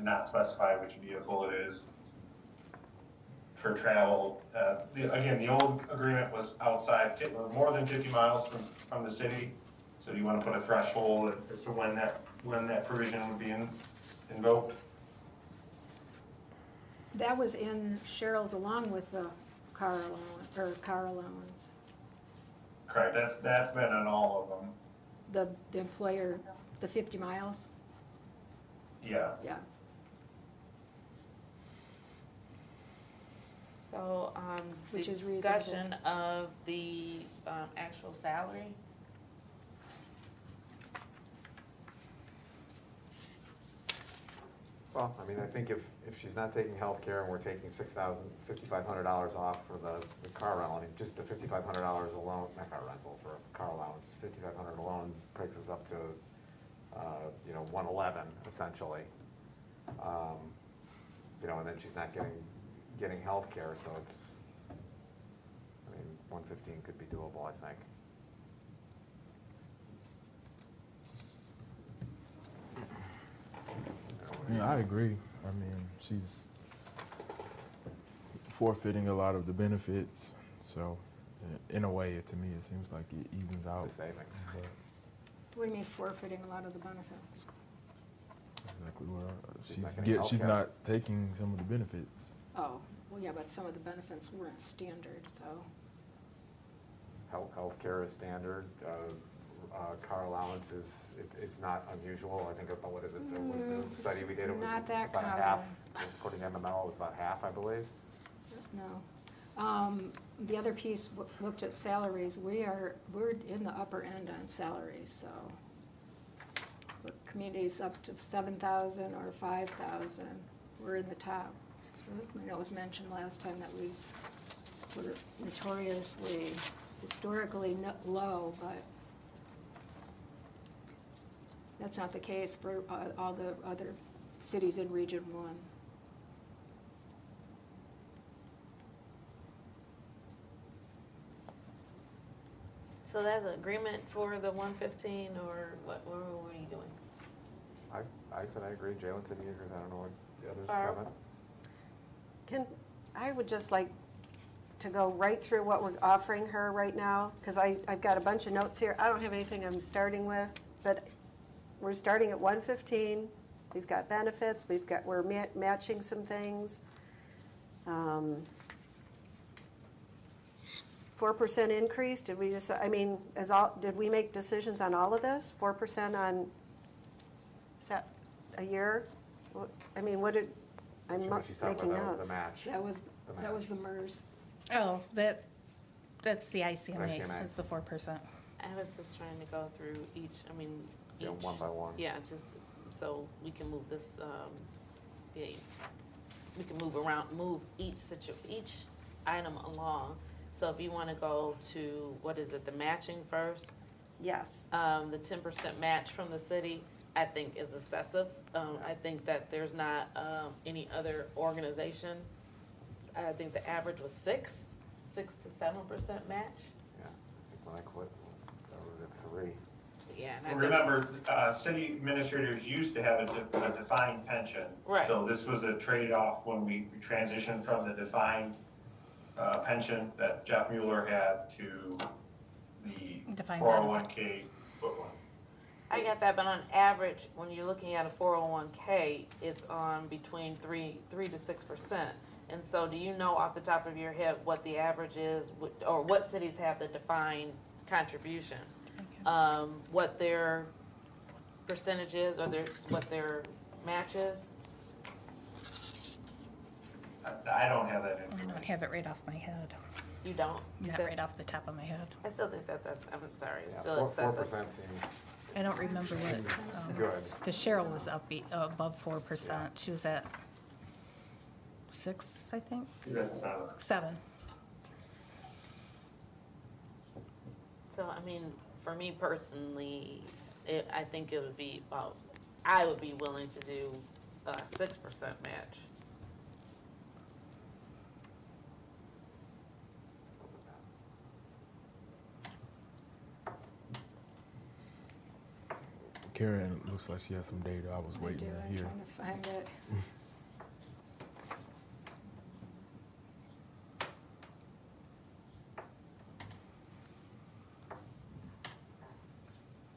not specify which vehicle it is, for travel. Uh, the- Again, the old agreement was outside, more than fifty miles from, from the city. So do you want to put a threshold as to when that, when that provision would be in- invoked? That was in Cheryl's along with the car allowance, or car allowance. Correct, that's, that's been on all of them, The, the employer, the fifty miles, yeah. yeah. So, um, Which is reasonable. discussion of the, um, actual salary. Well, I mean, I think if, if she's not taking health care and we're taking six thousand, fifty-five hundred dollars off for the, the car rental, I mean, just the fifty-five hundred dollars alone, not car rental, for car allowance, fifty-five hundred alone brings us up to, uh, you know, one eleven essentially. Um, You know, and then she's not getting, getting health care, so it's, I mean, one fifteen could be doable, I think. Yeah, I agree. I mean, she's forfeiting a lot of the benefits, so uh, in a way, to me, it seems like it evens out. It's savings. But What do you mean forfeiting a lot of the benefits? Exactly what I, She's she's not get, she's not taking some of the benefits. Oh, well, yeah, but some of the benefits weren't standard, so. Health, healthcare is standard, uh, uh, car allowance is, it, it's not unusual, I think about, what is it, the, what- Mm, the study we did, it was not that about common. half, according to MML, it was about half, I believe. No. Um, The other piece w- looked at salaries. We are, we're in the upper end on salaries, so. For communities up to seven thousand or five thousand, we're in the top. I know it was mentioned last time that we were notoriously, historically no- low, but that's not the case for uh, all the other cities in Region 1. So that's an agreement for the 115, or what, what were you doing? I, I said I agree, Jalen said he agrees, I don't know what the others Can, I would just like to go right through what we're offering her right now, because I, I've got a bunch of notes here. I don't have anything I'm starting with, but we're starting at one fifteen. We've got benefits, we've got, we're ma- matching some things. Um, four percent increase, did we just, I mean, as all, did we make decisions on all of this? Four percent on, is that a year? I mean, what did, I'm So mo- making about notes. The match. That was, The that was the MERS. Oh, that, that's the ICMA, ICMA. is the four percent. I was just trying to go through each, I mean, each. Yeah, one by one. Yeah, just so we can move this, um, yeah, we can move around, move each situ, each item along. So if you wanna go to, what is it, the matching first? Yes. Um, the ten percent match from the city, I think is excessive. Um, I think that there's not, um, any other organization. I think the average was six, six to seven percent match. Yeah, I think when I quit, that was at three. Yeah. and I think- Remember, uh, city administrators used to have a de- a defined pension. Right. So this was a trade-off when we transitioned from the defined uh, pension that Jeff Mueller had to the Defined 401K put one. I get that, but on average, when you're looking at a four oh one K, it's on between three, three to six percent. And so do you know off the top of your head what the average is, what- or what cities have the defined contribution? Um, what their percentage is, or their, what their match is? I- I don't have that I don't have it right off my head, You don't? You not said- right off the top of my head. I still think that that's, I'm sorry, it's Yeah, still four, four excessive. percent seems, I don't remember what, Good. because Cheryl was up, be- uh, above four percent. She was at six, I think, That's, uh, seven. So, I mean, for me personally, it, I think it would be about, I would be willing to do a six percent match. Karen looks like she has some data I was I waiting do, to I'm hear. trying to find it.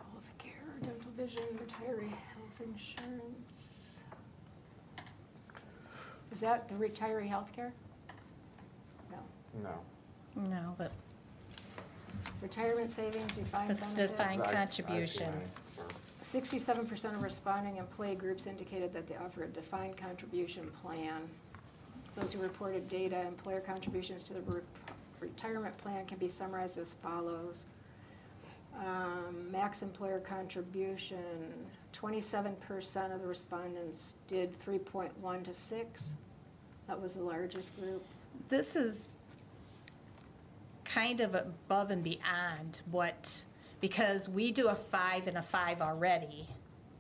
Healthcare, dental vision, retiree health insurance. Is that the retiree healthcare? No. no. No, that, Retirement savings, defined It's benefits. defined I- I contribution. Sixty-seven percent of responding employee groups indicated that they offer a defined contribution plan. Those who reported data, employer contributions to the re- retirement plan can be summarized as follows. Um, max employer contribution, twenty-seven percent of the respondents did three point one to six. That was the largest group. this is kind of above and beyond what, because we do a five and a five already,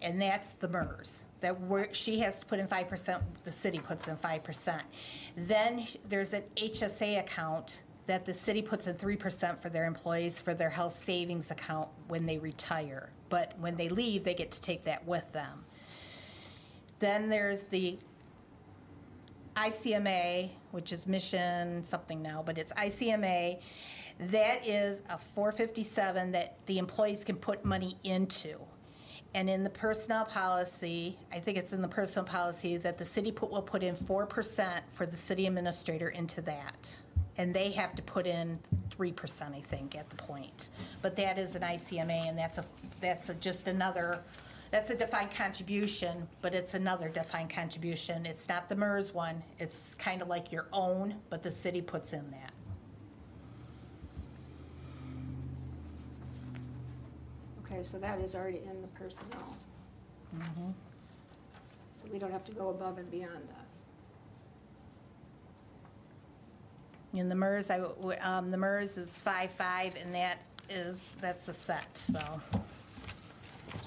and that's the MERS. That we're, she has to put in five percent, the city puts in five percent. Then there's an HSA account that the city puts in three percent for their employees for their health savings account when they retire. But when they leave, they get to take that with them. Then there's the ICMA, which is Mission something now, but it's ICMA. That is a 457 that the employees can put money into. And in the personnel policy, I think it's in the personnel policy that the city put, will put in 4% for the city administrator into that. And they have to put in 3%, I think, at the point. But that is an ICMA, and that's a, that's a, just another, that's a defined contribution, but it's another defined contribution. It's not the MERS one, it's kind of like your own, but the city puts in that. Okay, so that is already in the personnel. So we don't have to go above and beyond that. In the MERS, I, um, the MERS is five-five, and that is, that's a set, so.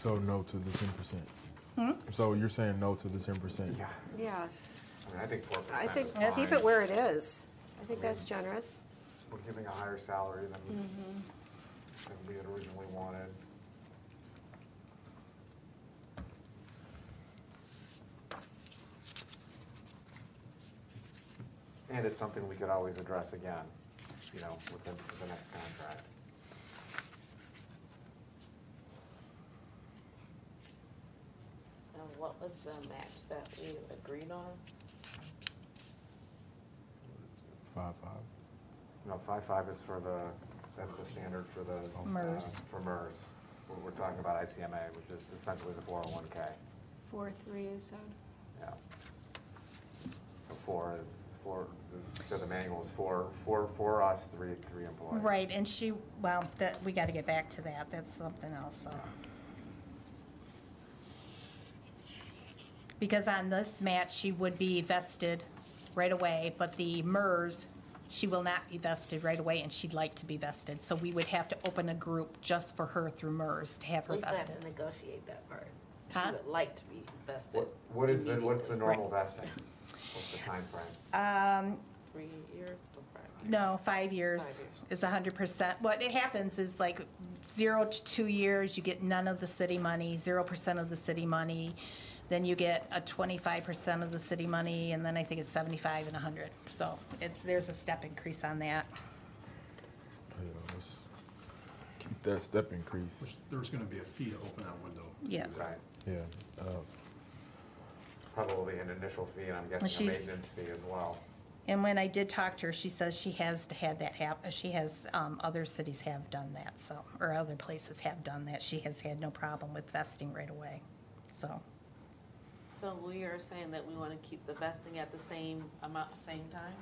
So no to the ten percent. Hmm? So you're saying no to the ten percent? Yeah, Yes. I mean, I think four I think, is keep fine. it where it is. I think that's generous. We're giving a higher salary than, than we had originally wanted. And it's something we could always address again, you know, with the, with the next contract. So what was the match that we agreed on? Five, five. No, five-five is for the, that's the standard for the. uh, MERS. For MERS. We're, we're talking about ICMA, which is essentially the four oh one K, Four, three, you said? yeah. So four is, four, so the manual is four, four, four us, three, three employees. Right, and she, well, that, we gotta get back to that, that's something else, so. Because on this match, she would be vested right away, but the MERS, she will not be vested right away, and she'd like to be vested. So we would have to open a group just for her through MERS to have her We still have vested. to negotiate that part. Huh? She would like to be vested. What, what is the, what's the immediately. normal vesting? What's the timeframe? Um, Three years or five years? No, five years Five years. is a hundred percent. What it happens is like zero to two years, you get none of the city money, zero percent of the city money. Then you get a twenty-five percent of the city money, and then I think it's seventy-five and a hundred. So it's, there's a step increase on that. Yeah, let's keep that step increase. There's gonna be a fee to open that window. Yeah. Right. Yeah, uh, Probably an initial fee, and I'm guessing a she's- maintenance fee as well. And when I did talk to her, she says she has had that happen. she has, um, other cities have done that, so, or other places have done that. She has had no problem with vesting right away, so. So we are saying that we want to keep the vesting at the same amount, the same time?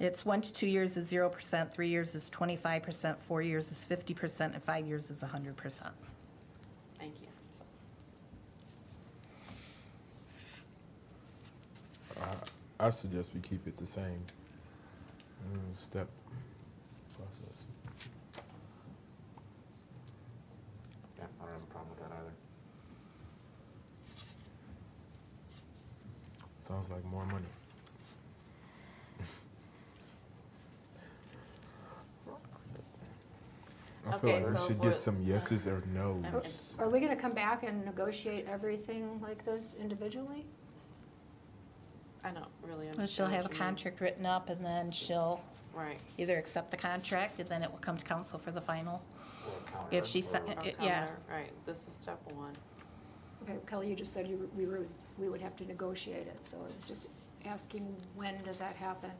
It's one to two years is zero percent, three years is twenty-five percent, four years is fifty percent, and five years is hundred percent. Thank you. I, I suggest we keep it the same. Mm, Step process. Yeah, I don't have a problem with that either. Sounds like more money. I feel Okay, like we so should for- get some yeses or nos. Okay. Are we gonna come back and negotiate everything like this individually? I don't really Well, understand. she'll have a what you mean. contract written up, and then she'll Right. either accept the contract, and then it will come to council for the final. Or If she or- Or yeah. counter, Right, this is step one. Okay, Kelly, you just said you, we were, we would have to negotiate it, so I was just asking, when does that happen?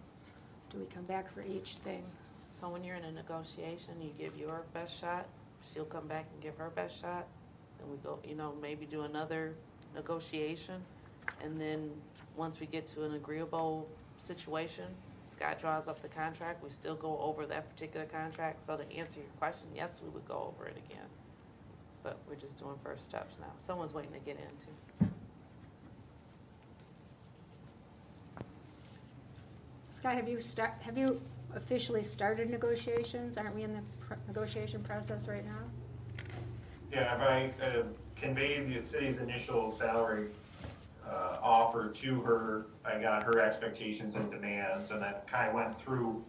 Do we come back for each thing? So when you're in a negotiation, you give your best shot, she'll come back and give her best shot, and we go, you know, maybe do another negotiation. And then, once we get to an agreeable situation, Scott draws up the contract, we still go over that particular contract. So to answer your question, yes, we would go over it again. But we're just doing first steps now. Someone's waiting to get in Scott, have you start, have you officially started negotiations? Aren't we in the pr- negotiation process right now? Yeah, if I uh, conveyed the city's initial salary uh, offer to her, I got her expectations and demands, and then kind of went through,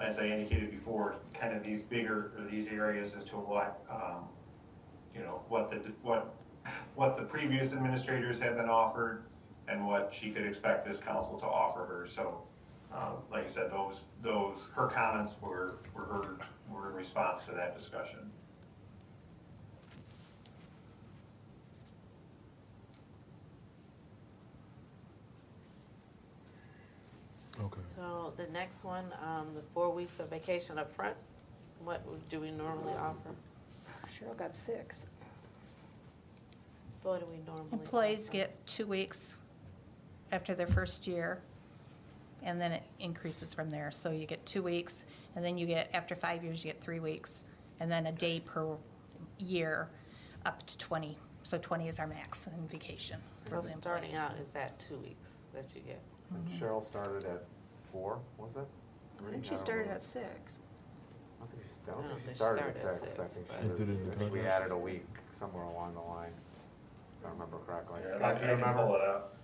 as I indicated before, kind of these bigger, or these areas as to what, um, you know, what the, what, what the previous administrators had been offered, and what she could expect this council to offer her, so, um, like I said, those, those, her comments were, were heard, were in response to that discussion. Okay. So the next one, um, the four weeks of vacation up front. what do we normally offer? Cheryl got six. What do we normally offer? Employees get two weeks after their first year, and then it increases from there. So you get two weeks, and then you get, after five years, you get three weeks, and then a day per year, up to 20. So 20 is our max in vacation for So the starting employees. out, is that two weeks that you get? And mm-hmm. Cheryl started at four, was it? I think she don't started know. at six. I don't think she, I don't think she started at six, I think but- she Is it in the I think we contract? added a week somewhere along the line, if I remember correctly. Yeah, I do you can pull remember? it up.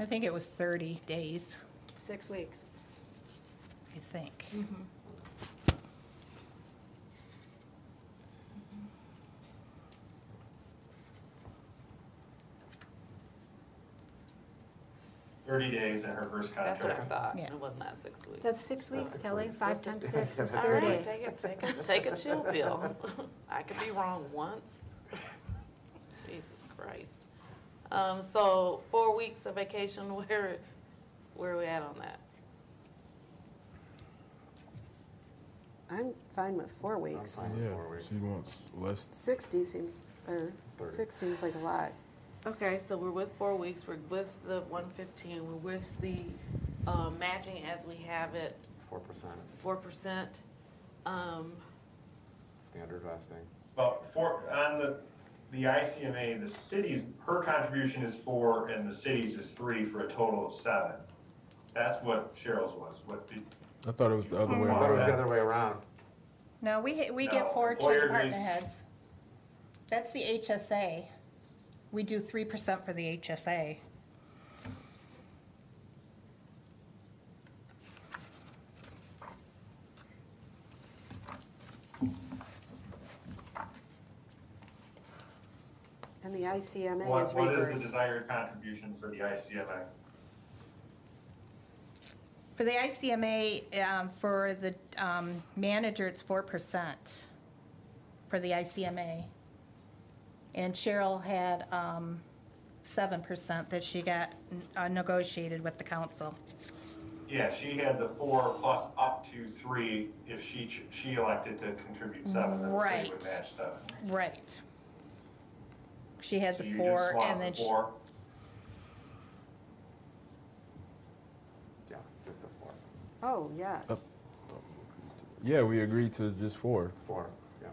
I think it was 30 days, six weeks. I think. Mm-hmm. thirty days in her first That's what I thought. Yeah. It wasn't that six weeks. That's six That's weeks, six Kelly, weeks. five times six All right, thirty. take a, take a, take a chill pill. I could be wrong once. Jesus Christ. Um, so four weeks of vacation, where, where are we at on that? I'm fine with four weeks. fine. Yeah, Four weeks. she wants less. Sixty seems, or Thirty. six seems like a lot. Okay, so we're with four weeks, we're with the one fifteen, we're with the, uh, matching as we have it, Four percent four percent. Um, standard vesting. Well, four, on the, the ICMA, the city's, her contribution is four and the city's is three for a total of seven. That's what Cheryl's was, what did, I thought it was the other hmm. way I thought it was around. the other way around. No, we, we No, get four to employer department agrees- heads. That's the HSA. We do three percent for the HSA. And the ICMA what, is what is the reversed. desired contribution for the ICMA? For the ICMA, um, for the, um, manager, it's four percent for the ICMA. And Cheryl had, um, seven percent that she got uh, negotiated with the council. Yeah, she had the four plus up to three, if she, ch- she elected to contribute seven, then the city would Right. match seven. Right. She had So the you four just and the then she, four? Yeah, just the four. Oh, yes. Yeah, we agreed to just four. Four, yeah.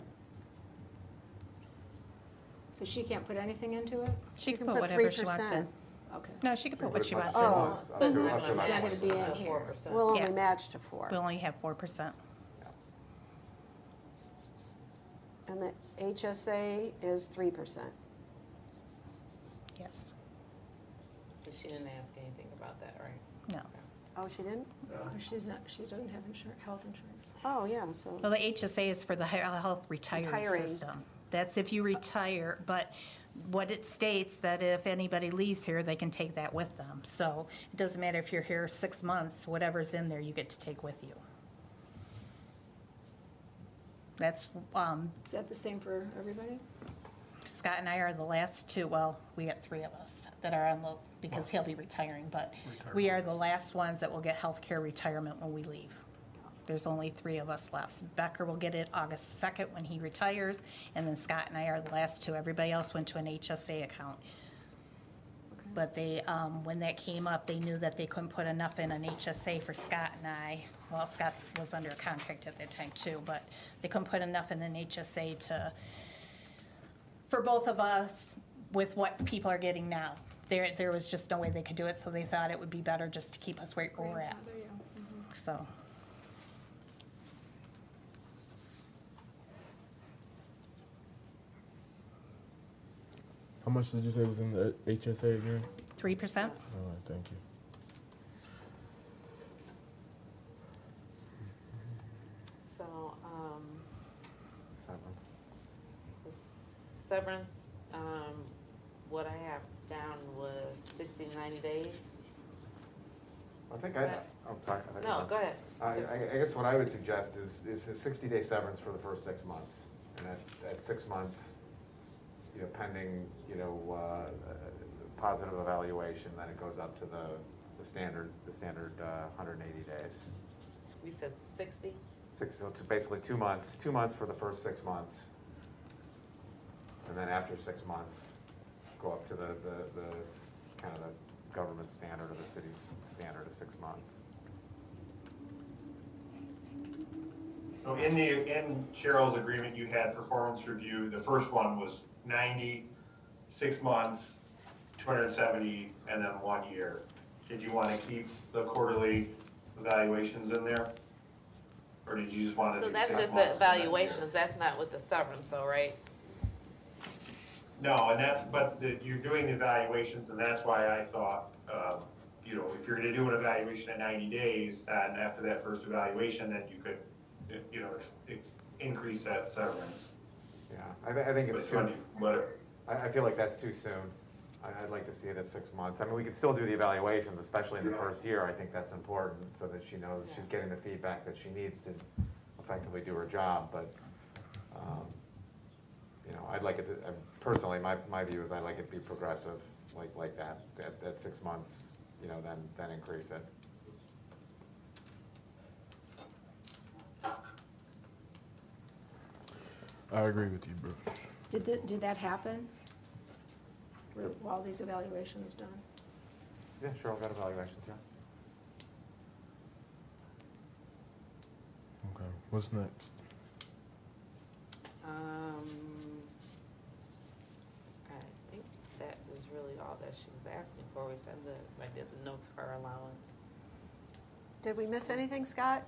So she can't put anything into it? she can can put put whatever she wants in. Okay. No, she can put what she Put wants six in. Oh. months, up but to- it's up to not nine. gonna be in here. Four percent. We'll only Yeah. match to four. We'll only have four percent. And the HSA is three percent. Yes. But She didn't ask anything about that, right? No. Oh, she didn't? Because she's not, she doesn't have insurance, health insurance. Oh, yeah, so, Well, the HSA is for the he- health retiring Retiring. system. That's if you retire, but what it states that if anybody leaves here, they can take that with them. So it doesn't matter if you're here six months, whatever's in there, you get to take with you. That's, um, Is that the same for everybody? Scott and I are the last two, well, we got three of us that are on the, because he'll be retiring, but we are the last ones that will get health care retirement when we leave. There's only three of us left. Becker will get it August second when he retires, and then Scott and I are the last two. Everybody else went to an HSA account. But they, um, when that came up, they knew that they couldn't put enough in an HSA for Scott and I. Well, Scott was under contract at that time too, but they couldn't put enough in an HSA to, for both of us with what people are getting now. There, there was just no way they could do it, so they thought it would be better just to keep us where we're at, There you go. so. How much did you say was in the HSA again? Three percent? All right, thank you. So, um, Seven. the severance, um, what I have down was sixty to ninety days. I think I, I'm sorry. I think No, I'm- go ahead. I, I I guess what I would suggest is, is a sixty-day severance for the first six months. And at, at six months, you know, pending, you know, uh, positive evaluation, then it goes up to the, the standard, the standard, uh, hundred and eighty days. You said sixty? Six, so it's basically two months, two months for the first six months. And then after six months, go up to the, the, the, kind of the government standard or the city's standard of six months. So in the, in Cheryl's agreement, you had performance review, the first one was 90, six months, two hundred and seventy, and then one year. Did you want to keep the quarterly evaluations in there? Or did you just want to So do that's six just months the and then year? evaluations, that's not with the severance, though, right? No, and that's, but the- you're doing the evaluations, and that's why I thought, um, you know, if you're gonna do an evaluation at ninety days, and after that first evaluation, then you could, you know, ex- increase that severance. Yeah, I, thi- I think it's But too, twenty, whatever. I, I feel like that's too soon. I- I'd like to see it at six months. I mean, we could still do the evaluations, especially in the first year. I think that's important, so that she knows she's getting the feedback that she needs to effectively do her job, but, um, you know, I'd like it to, uh, personally, my, my view is I'd like it to be progressive, like, like that, at, at six months, you know, then, then increase it. I agree with you, Bruce. Did, th- did that happen? Were were all these evaluations done? Yeah, sure, I've got evaluations, yeah. Okay, what's next? Um, I think that is really all that she was asking for. We said that, I did the note for her allowance, Did we miss anything, Scott?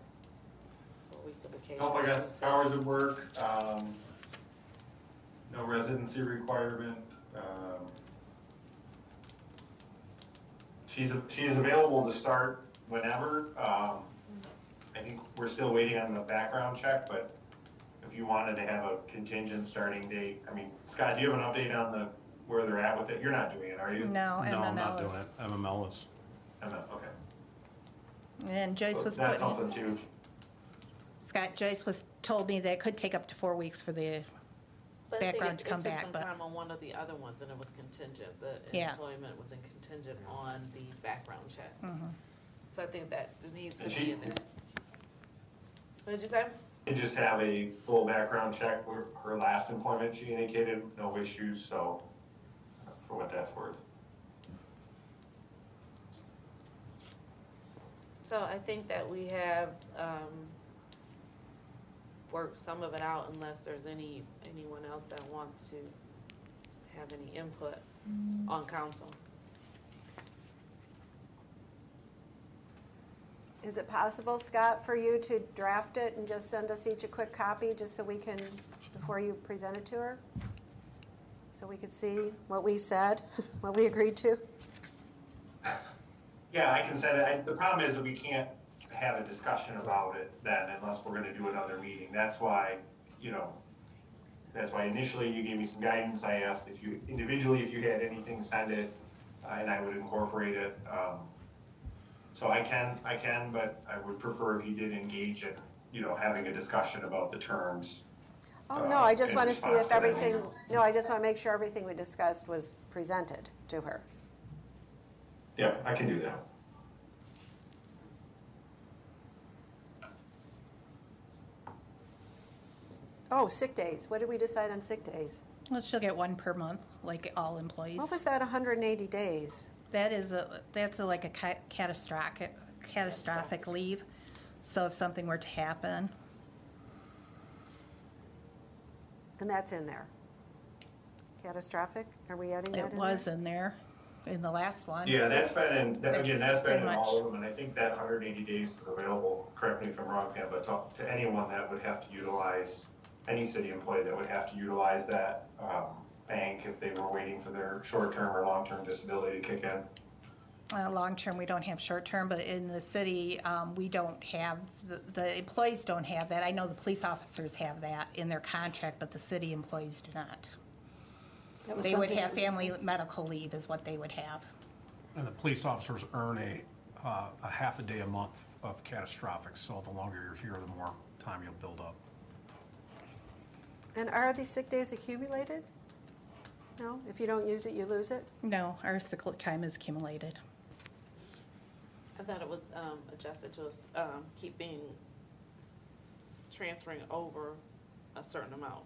four weeks of vacation. Nope, I got we hours of work, um, no residency requirement, um. She's, she's available to start whenever, um, I think we're still waiting on the background check, but if you wanted to have a contingent starting date, I mean, Scott, do you have an update on the, where they're at with it? You're not doing it, are you? No, No, I'm not MML doing is. it. MML is, I'm not, okay. And Joyce So was That's putting, something too, Scott, Joyce was, told me that it could take up to four weeks for the, But I think background it- to come It took back, some but- time on one of the other ones, and it was contingent, the Yeah. employment was in contingent on the background check. Mm-hmm. So I think that needs to And be in there. What did you say? you just have a full background check, where her last employment, she indicated no issues, so, for what that's worth. So I think that we have, um, worked some of it out unless there's any, anyone else that wants to have any input on council. Is it possible, Scott, for you to draft it and just send us each a quick copy, just so we can, before you present it to her? So we could see what we said, what we agreed to? Yeah, I can send it, I, the problem is that we can't have a discussion about it then unless we're gonna do another meeting, that's why, you know, that's why initially you gave me some guidance, I asked if you, individually, if you had anything, send it, uh, and I would incorporate it, um, so I can, I can, but I would prefer if you did engage in, you know, having a discussion about the terms. Oh, Uh, no, I just want to see if everything, no, I just want to make sure everything we discussed was presented to her. Yeah, I can do that. Oh, sick days, what did we decide on sick days? well, she'll get one per month, like all employees. What was that, 180 days? That is a, that's a, like a ca- catastrophic, catastrophic leave. So if something were to happen, And that's in there. Catastrophic, are we adding that in it there? was in there, in the last one. Yeah, that's been in, that- again, That's that's been in pretty all of them, and I think that hundred and eighty days is available, correct me if I'm wrong, Pam, but to, to anyone that would have to utilize, any city employee that would have to utilize that, um, bank if they were waiting for their short-term or long-term disability to kick in. Uh, long-term, we don't have short-term, but in the city, um, we don't have, the, the employees don't have that. I know the police officers have that in their contract, but the city employees do not. That was They would something have that was- family medical leave is what they would have. and the police officers earn a, uh, a half a day a month of catastrophic, so the longer you're here, the more time you'll build up. And are these sick days accumulated? No, if you don't use it, you lose it? No, our sick time is accumulated. I thought it was, um, adjusted to, us, um, keeping, transferring over a certain amount.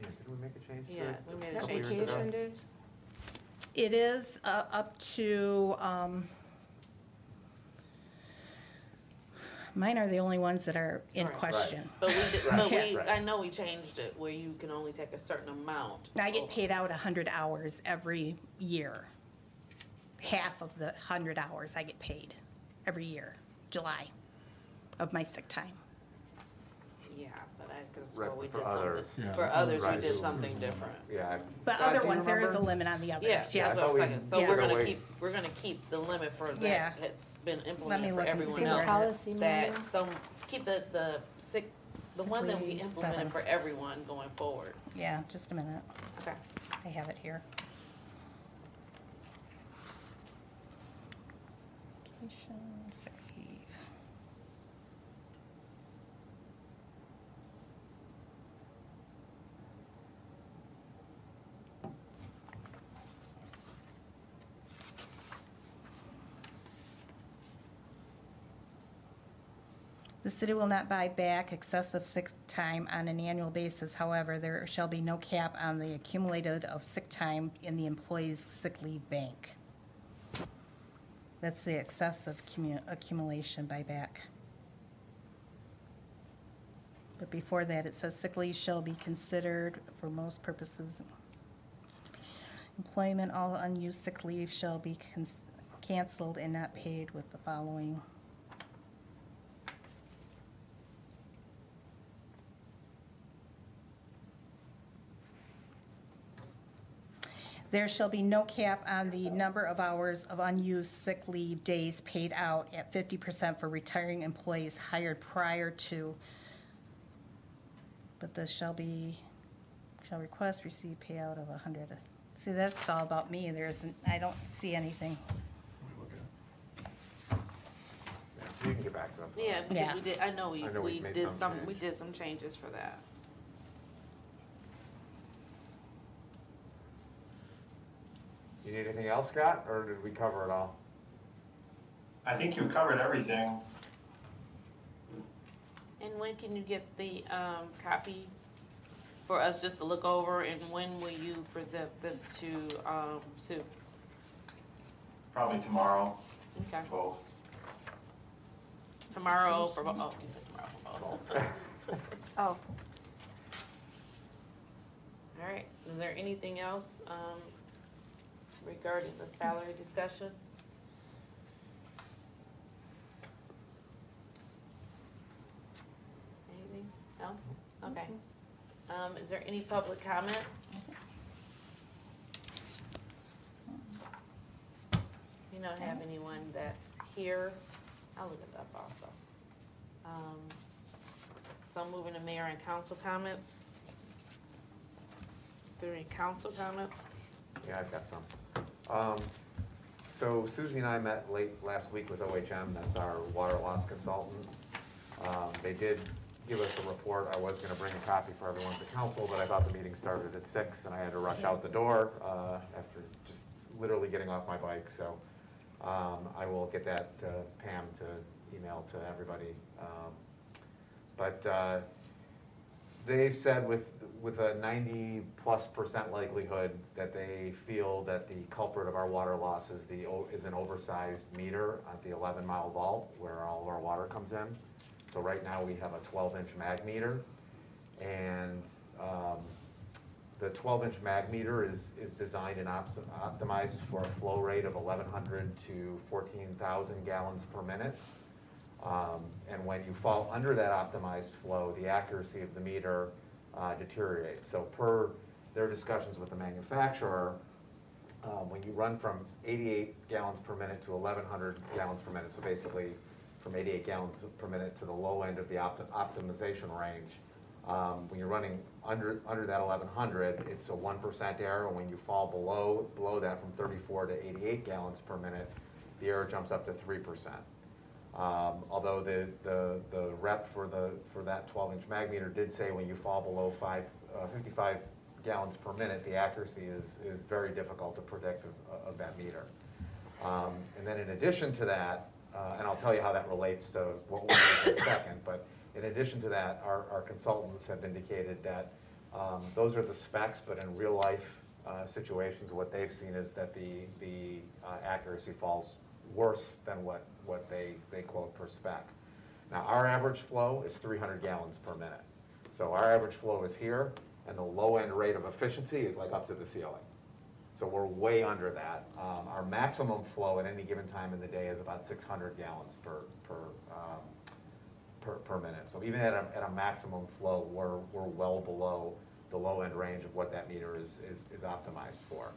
Yeah, did we make a change to it? Yeah, we made a That change. years ago? vacation days? It is uh, up to, um, mine are the only ones that are in Right. Right. question. But we, did- but we, Right. I know we changed it where you can only take a certain amount. I get over. paid out 100 hours every year. Half of the 100 hours I get paid every year, July, of my sick time. Yeah, but I guess we for something, others. Yeah. for others, we did something different. Yeah. But So other ones, there is a limit on the others, yeah, yes. that's so we're gonna keep, we're gonna keep the limit for Yeah. that, that's been implemented for look and everyone see where else. Policy. That So keep the, the sick, the Sick one that we leave, seven. implemented for everyone going forward. Yeah, just a minute. Okay. I have it here. The city will not buy back excessive sick time on an annual basis. However, there shall be no cap on the accumulated of sick time in the employee's sick leave bank. That's the excessive accumulation buyback. But before that, it says sick leave shall be considered for most purposes. Employment, all unused sick leave shall be cons- canceled and not paid with the following. There shall be no cap on the number of hours of unused sick leave days paid out at fifty percent for retiring employees hired prior to. But this shall be, shall request receive payout of a hundred. See, that's all about me. There's, I don't see anything. You can get back to us. Yeah, because Yeah. we did, I know we, I know we we made did some some, we change. did some changes for that. You need anything else, Scott, or did we cover it all? I think you've covered everything. And when can you get the, um, copy for us just to look over, and when will you present this to, um, Sue? Probably tomorrow, Okay, both. tomorrow for, bo- oh, you said tomorrow for both. Oh, All right, is there anything else, um, regarding the salary discussion? Anything? No? Okay. Um, is there any public comment? You don't have anyone that's here, I'll look it up also. Um, so moving to mayor and council comments. Are there any council comments? Yeah, I've got some. Um, So Susie and I met late last week with OHM, that's our water loss consultant. Um, They did give us a report, I was gonna bring a copy for everyone to council, but I thought the meeting started at six, and I had to rush out the door uh, after just literally getting off my bike, so um, I will get that to Pam to email to everybody. Um, But uh, they've said with, with a ninety-plus percent likelihood that they feel that the culprit of our water loss is the, is an oversized meter at the eleven-mile vault where all of our water comes in. So right now, we have a twelve-inch mag meter, and um, the twelve-inch mag meter is, is designed and optimized for a flow rate of eleven hundred to fourteen thousand gallons per minute. Um, And when you fall under that optimized flow, the accuracy of the meter uh, deteriorates. So per their discussions with the manufacturer, um, when you run from 88 gallons per minute to 1,100 gallons per minute, so basically from 88 gallons per minute to the low end of the opt- optimization range, um, when you're running under, under that 1,100, it's a 1% error. When you fall below, below that from 34 to 88 gallons per minute, the error jumps up to 3%. Um, Although the, the, the rep for the, for that twelve-inch mag meter did say when you fall below five, uh, fifty-five gallons per minute, the accuracy is, is very difficult to predict of, of that meter. Um, And then in addition to that, uh, and I'll tell you how that relates to what we'll do in a second, but in addition to that, our, our consultants have indicated that um, those are the specs, but in real-life uh, situations, what they've seen is that the, the uh, accuracy falls worse than what, what they, they quote per spec. Now, our average flow is three hundred gallons per minute. So our average flow is here, and the low-end rate of efficiency is like up to the ceiling. So we're way under that. Um, our maximum flow at any given time in the day is about six hundred gallons per, per, um, per, per minute. So even at a, at a maximum flow, we're, we're well below the low-end range of what that meter is, is, is optimized for.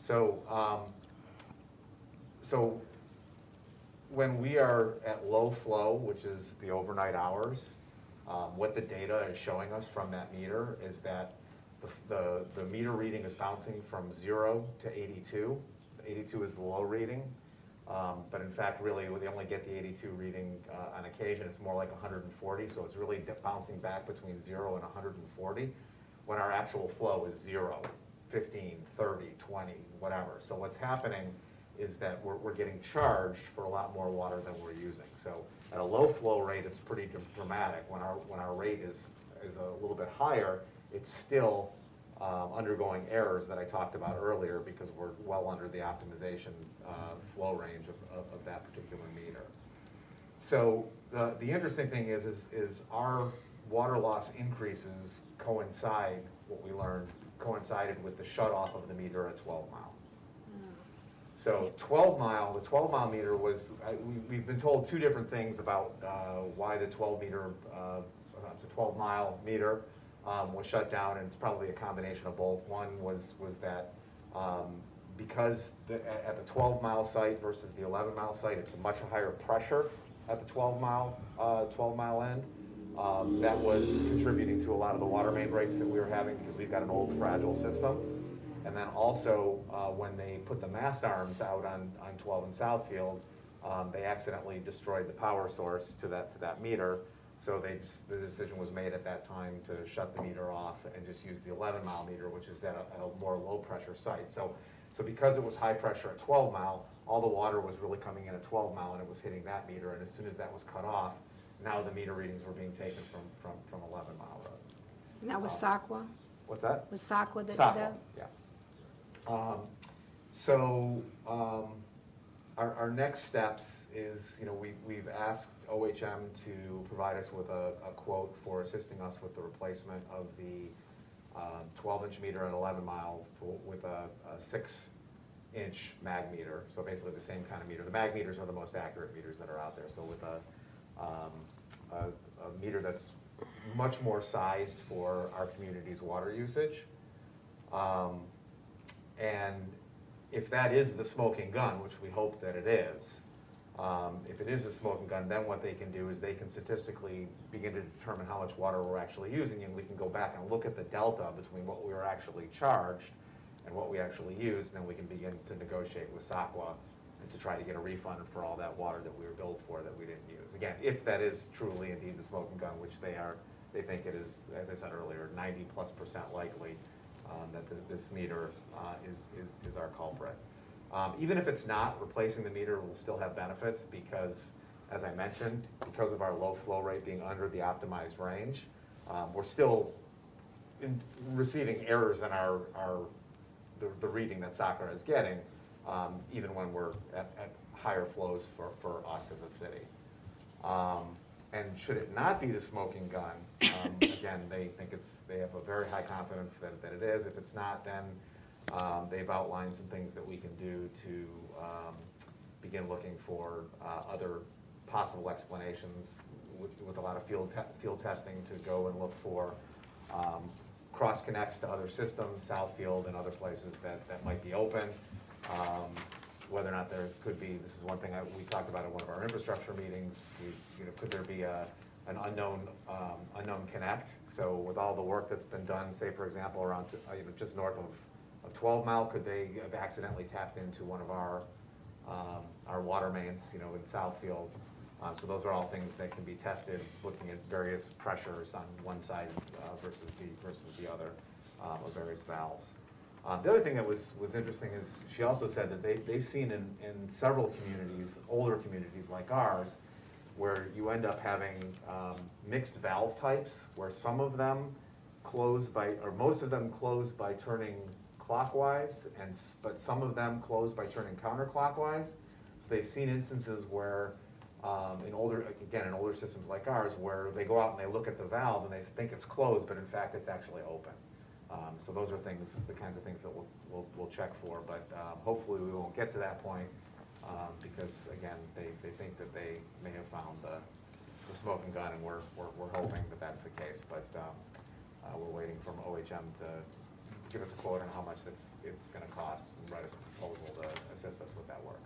So, um, so when we are at low flow, which is the overnight hours, um, what the data is showing us from that meter is that the, the, the meter reading is bouncing from zero to eighty-two. Eighty-two is the low reading. Um, But in fact, really, they only get the 82 reading uh, on occasion. It's more like 140, so it's really bouncing back between zero and 140, when our actual flow is zero, 15, 30, 20, whatever. So what's happening is that we're, we're getting charged for a lot more water than we're using. So at a low flow rate, it's pretty dramatic. When our, when our rate is, is a little bit higher, it's still um, undergoing errors that I talked about earlier because we're well under the optimization uh, flow range of, of, of that particular meter. So the, the interesting thing is, is, is our water loss increases coincide, what we learned, coincided with the shut off of the meter at 12 mile. So 12 mile, the 12 mile meter was, I- we, we've been told two different things about uh, why the 12 meter, uh, it's a 12 mile meter um, was shut down, and it's probably a combination of both. One was, was that um, because the, at at the 12 mile site versus the 11 mile site, it's a much higher pressure at the 12 mile, uh, 12 mile end. Um, That was contributing to a lot of the water main breaks that we were having because we've got an old fragile system. And then also, uh, when they put the mast arms out on, on 12 and Southfield, um, they accidentally destroyed the power source to that, to that meter. So they, just- the decision was made at that time to shut the meter off and just use the 11 mile meter, which is at a, at a more low pressure site. So, so because it was high pressure at 12 mile, all the water was really coming in at 12 mile and it was hitting that meter. And as soon as that was cut off, now the meter readings were being taken from, from, from 11 mile road. And that was SOCWA? What's that? Was SOCWA that did that? Yeah. Um, So, um, our, our next steps is, you know, we, we've asked OHM to provide us with a, a quote for assisting us with the replacement of the um, twelve inch meter and eleven mile for- with a, a six inch mag meter, so basically the same kind of meter. The mag meters are the most accurate meters that are out there, so with a, um, a, a meter that's much more sized for our community's water usage. Um, And if that is the smoking gun, which we hope that it is, um, if it is the smoking gun, then what they can do is they can statistically begin to determine how much water we're actually using, and we can go back and look at the delta between what we were actually charged and what we actually used, and then we can begin to negotiate with SOCWA and to try to get a refund for all that water that we were billed for that we didn't use. Again, if that is truly indeed the smoking gun, which they are, they think it is, as I said earlier, ninety plus percent likely um, that th- this meter uh, is, is, is our culprit. Um, Even if it's not, replacing the meter will still have benefits because, as I mentioned, because of our low flow rate being under the optimized range, um, we're still in, receiving errors in our, our, the, the reading that SOCWA is getting, um, even when we're at, at higher flows for, for us as a city. Um, And should it not be the smoking gun, um, again, they think it's, they have a very high confidence that, that it is. If it's not, then um, they've outlined some things that we can do to um, begin looking for uh, other possible explanations with, with a lot of field, te- field testing to go and look for um, cross connects to other systems, Southfield and other places that, that might be open. Um, Whether or not there could be, this is one thing I, we talked about at one of our infrastructure meetings, is, you know, could there be a, an unknown, um, unknown connect? So with all the work that's been done, say for example, around, uh, you know, just north of, of twelve mile, could they have accidentally tapped into one of our, um, our water mains, you know, in Southfield? Um, so those are all things that can be tested, looking at various pressures on one side uh, versus the, versus the other um, of various valves. Uh, The other thing that was, was interesting is, she also said that they, they've seen in, in several communities, older communities like ours, where you end up having um, mixed valve types, where some of them close by, or most of them close by turning clockwise, and, but some of them close by turning counterclockwise. So they've seen instances where, um, in older, again, in older systems like ours, where they go out and they look at the valve and they think it's closed, but in fact, it's actually open. Um, So those are things, the kinds of things that we'll, we'll, we'll check for, but um, hopefully we won't get to that point, um, because again, they, they think that they may have found the, the smoking gun, and we're, we're, we're hoping that that's the case, but um, uh, we're waiting from OHM to give us a quote on how much it's, it's gonna cost, and write us a proposal to assist us with that work.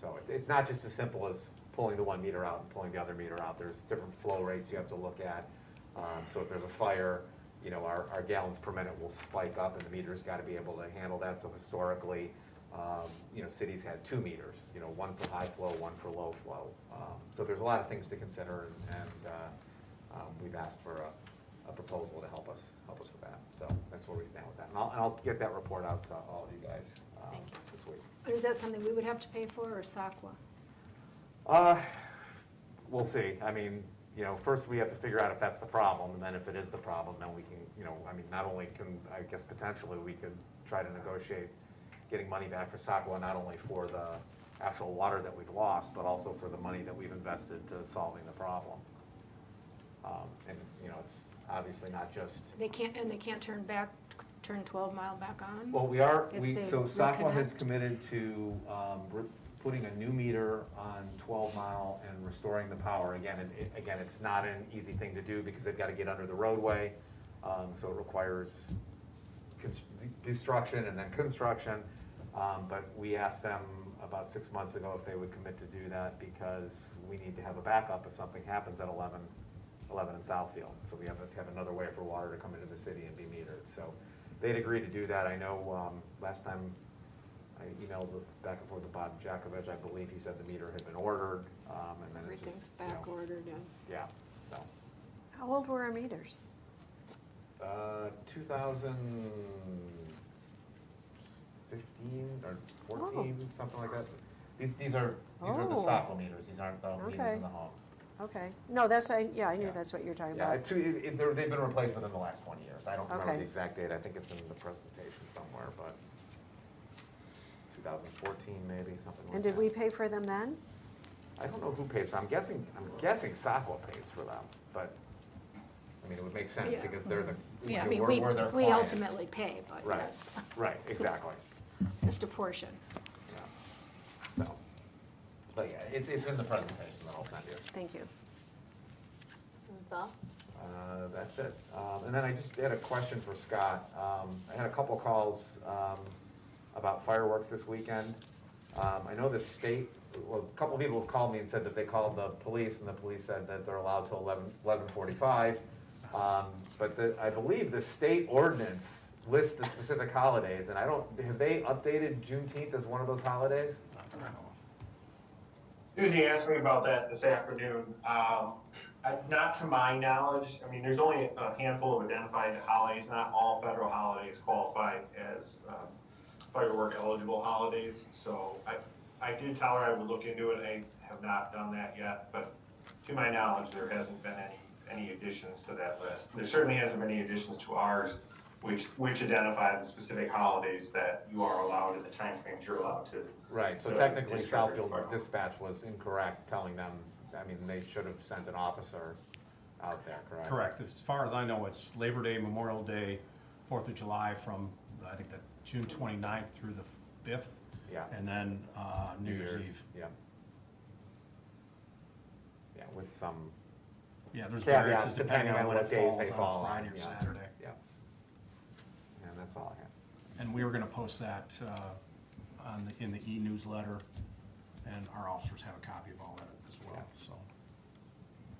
So it, it's not just as simple as pulling the one meter out and pulling the other meter out, there's different flow rates you have to look at. Um, so if there's a fire, you know, our, our gallons per minute will spike up and the meter's gotta be able to handle that, so historically, Um, You know, cities had two meters, you know, one for high flow, one for low flow. Um, So there's a lot of things to consider, and- and uh, um, we've asked for a, a proposal to help us, help us with that. So that's where we stand with that. And I'll, and I'll get that report out to all of you guys um, Thank you. this week. But Is that something we would have to pay for, or SOCWA? Uh, we'll see. I mean, you know, first we have to figure out if that's the problem, and then if it is the problem, then we can, you know, I mean, not only can, I guess potentially we could try to negotiate getting money back for SOCWA, not only for the actual water that we've lost, but also for the money that we've invested to solving the problem. Um, and, you know, it's obviously not just They can't, and they can't turn back, turn 12 Mile back on? Well, we are, If we, they so SOCWA has reconnect? committed to, um, putting a new meter on twelve mile and restoring the power. Again, it, it- again, it's not an easy thing to do because they've gotta get under the roadway, um, so it requires cons- destruction and then construction. Um, but we asked them about six months ago if they would commit to do that because we need to have a backup if something happens at 11 11 in Southfield. So we have, to have another way for water to come into the city and be metered. So they'd agreed to do that. I know, um, last time I emailed back and forth with Bob Jakovich, I believe he said the meter had been ordered, um, and then it just. Everything's you know, back ordered, yeah. Yeah, so, How old were our meters? uh, two thousand fifteen or fourteen, oh. something like that. These, these are, these are the Oh. SOCWA meters, these aren't the meters Okay. in the homes. Okay, no, that's, I, yeah, I knew Yeah. that's what you're talking Yeah, about. two, it, it- they're- they've been replaced within the last twenty years. I don't remember Okay. the exact date, I think it's in the presentation somewhere, but two thousand fourteen maybe, something like that. And did we pay for them then? I don't know who pays, I'm guessing, I'm guessing SOCWA pays for them, but, I mean, it would make sense Yeah. because they're the, Yeah. I mean, we're, we, we're their we ultimately pay, but Right, yes, right, exactly, just a portion. yeah. So, but yeah, it's, it's in the presentation that I'll send you. Thank you. That's all? Uh, That's it. Um, And then I just had a question for Scott. Um, I had a couple calls um, about fireworks this weekend. Um, I know the state, well, a couple people have called me and said that they called the police, and the police said that they're allowed till 11, 11:45. Um, But the, I believe the state ordinance lists the specific holidays, and I don't, have they updated Juneteenth as one of those holidays? Not that I know of. Susie asked me about that this afternoon. Um, I- Not to my knowledge, I mean, there's only a handful of identified holidays, not all federal holidays qualify as um, firework eligible holidays. So I, I did tell her I would look into it, I have not done that yet, but to my knowledge, there hasn't been any, any additions to that list. There certainly hasn't been any additions to ours, which, which identify the specific holidays that you are allowed in the timeframes you're allowed to. Right, so technically district Southfield dispatch was incorrect, telling them, I mean, they should have sent an officer out there, correct? Correct. As far as I know, it's Labor Day, Memorial Day, Fourth of July from, I think, the June 29th through the 5th. Yeah. And then uh, New Year's Eve. Yeah. Yeah, with some, Yeah, there's Caveats variances depending on when it what days falls they on fall on, Friday or yeah. Saturday. Yeah. And that's all I have. And we were gonna post that uh, on the, in the e-newsletter, and our officers have a copy of all that as well, Yeah. so.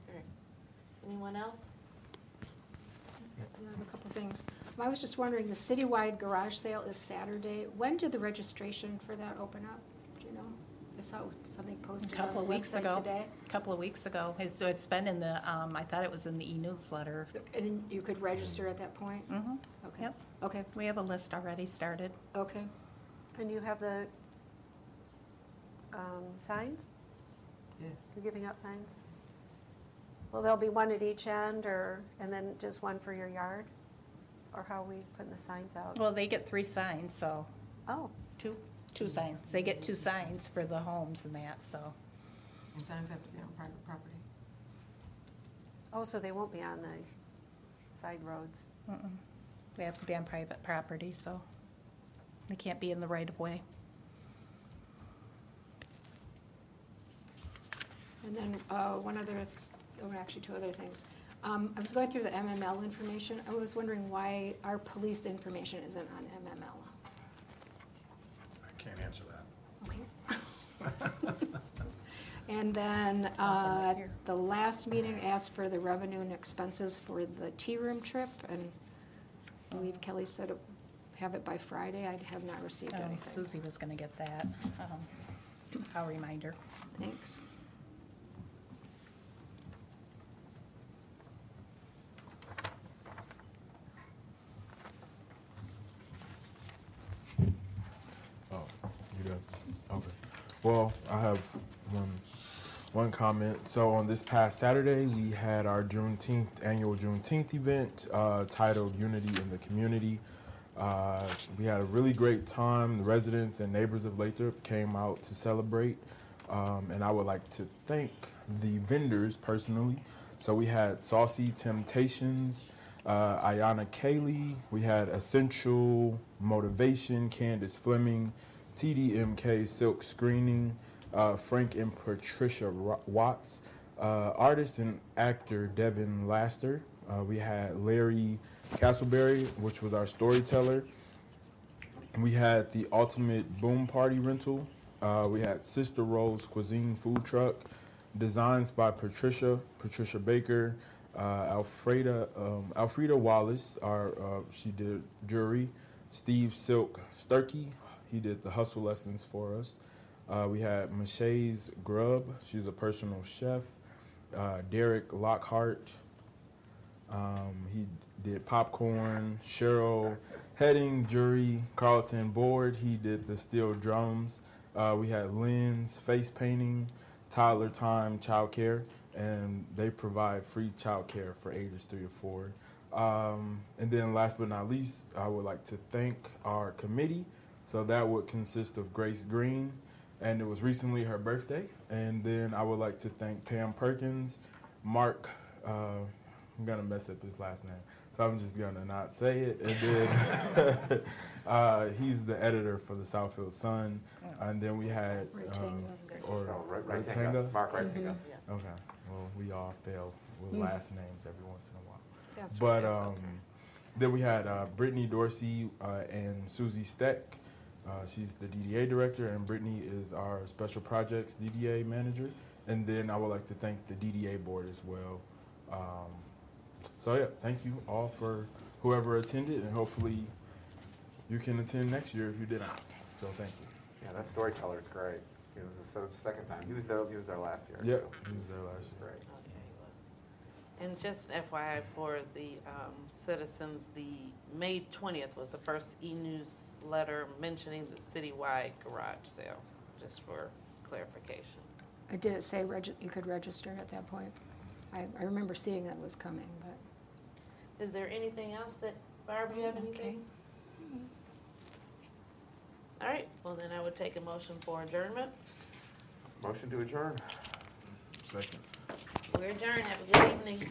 Alright. Anyone else? Yeah, I have a couple things. I was just wondering, the citywide garage sale is Saturday. When did the registration for that open up? Do you know? I saw something posted A couple of weeks ago. today. A Couple of weeks ago. It's, it's been in the, um, I thought it was in the e-newsletter. And then you could register at that point? Mm-hmm. Okay. Yep. Okay, We have a list already started. okay. And you have the um, signs? Yes. You're giving out signs? Well, there'll be one at each end, or, and then just one for your yard? Or how are we putting the signs out? Well, they get three signs, so, Oh, two, two signs. They get two signs for the homes and that, so. And signs have to be on private property. oh, so they won't be on the side roads? mm-mm. They have to be on private property, so they can't be in the right of way. And then uh, one other, th- oh, actually, two other things. Um, I was going through the MML information. I was wondering why our police information isn't on MML. I can't answer that. Okay. And then, uh, here. the last meeting asked for the revenue and expenses for the tea room trip, and I believe Kelly said it have it by Friday. I have not received Oh, anything. Susie was gonna get that. Um, I'll remind her. Thanks. Oh, you done? Okay. Well, I have one, one comment. So on this past Saturday, we had our Juneteenth, annual Juneteenth event, uh, titled Unity in the Community. Uh, we had a really great time. The residents and neighbors of Lathrup came out to celebrate. Um, and I would like to thank the vendors personally. So we had Saucy Temptations, uh, Ayana Kaylee. We had Essential Motivation, Candace Fleming, TDMK Silk Screening, uh, Frank and Patricia Watts, uh, artist and actor Devin Laster. Uh, we had Larry Castleberry, which was our storyteller. We had the Ultimate Boom Party Rental. Uh, we had Sister Rose Cuisine Food Truck, designs by Patricia, Patricia Baker, uh, Alfreda, um, Alfreda Wallace. Our uh, she did jewelry. Steve Silk Sturkey, he did the hustle lessons for us. Uh, we had Michelle's Grub. She's a personal chef. Uh, Derek Lockhart. Um, he did popcorn. Cheryl Heading, Jury, Carlton Board. He did the steel drums. Uh, we had Lynn's face painting, Tyler Time Child Care, and they provide free child care for ages three to four. Um, and then last but not least, I would like to thank our committee. So that would consist of Grace Green, and it was recently her birthday. And then I would like to thank Tam Perkins, Mark. Uh, I'm gonna mess up his last name, so I'm just gonna not say it. And then uh, he's the editor for the Southfield Sun. And then we had um, or Oh, right, right, Ratanga? Mark Rightinga. Okay. Well, we all fail with last names every once in a while. That's but right, it's um, then we had uh, Brittany Dorsey uh, and Susie Steck. Uh, she's the DDA director, and Brittany is our special projects DDA manager. And then I would like to thank the DDA board as well. Um, so yeah, thank you all for whoever attended, and hopefully you can attend next year if you didn't. So thank you. Yeah, that storyteller's great. It was the se- second time. He was there, he was there last year. Yep, too. he was there last year. Great. Okay. And just FYI for the um, citizens, the May twentieth was the first e-newsletter mentioning the citywide garage sale, just for clarification. I didn't say regi- you could register at that point. I, I remember seeing that was coming, but. Is there anything else that, Barb, you have anything? All right, well then I would take a motion for adjournment. Motion to adjourn. Second. We're adjourned, have a good evening.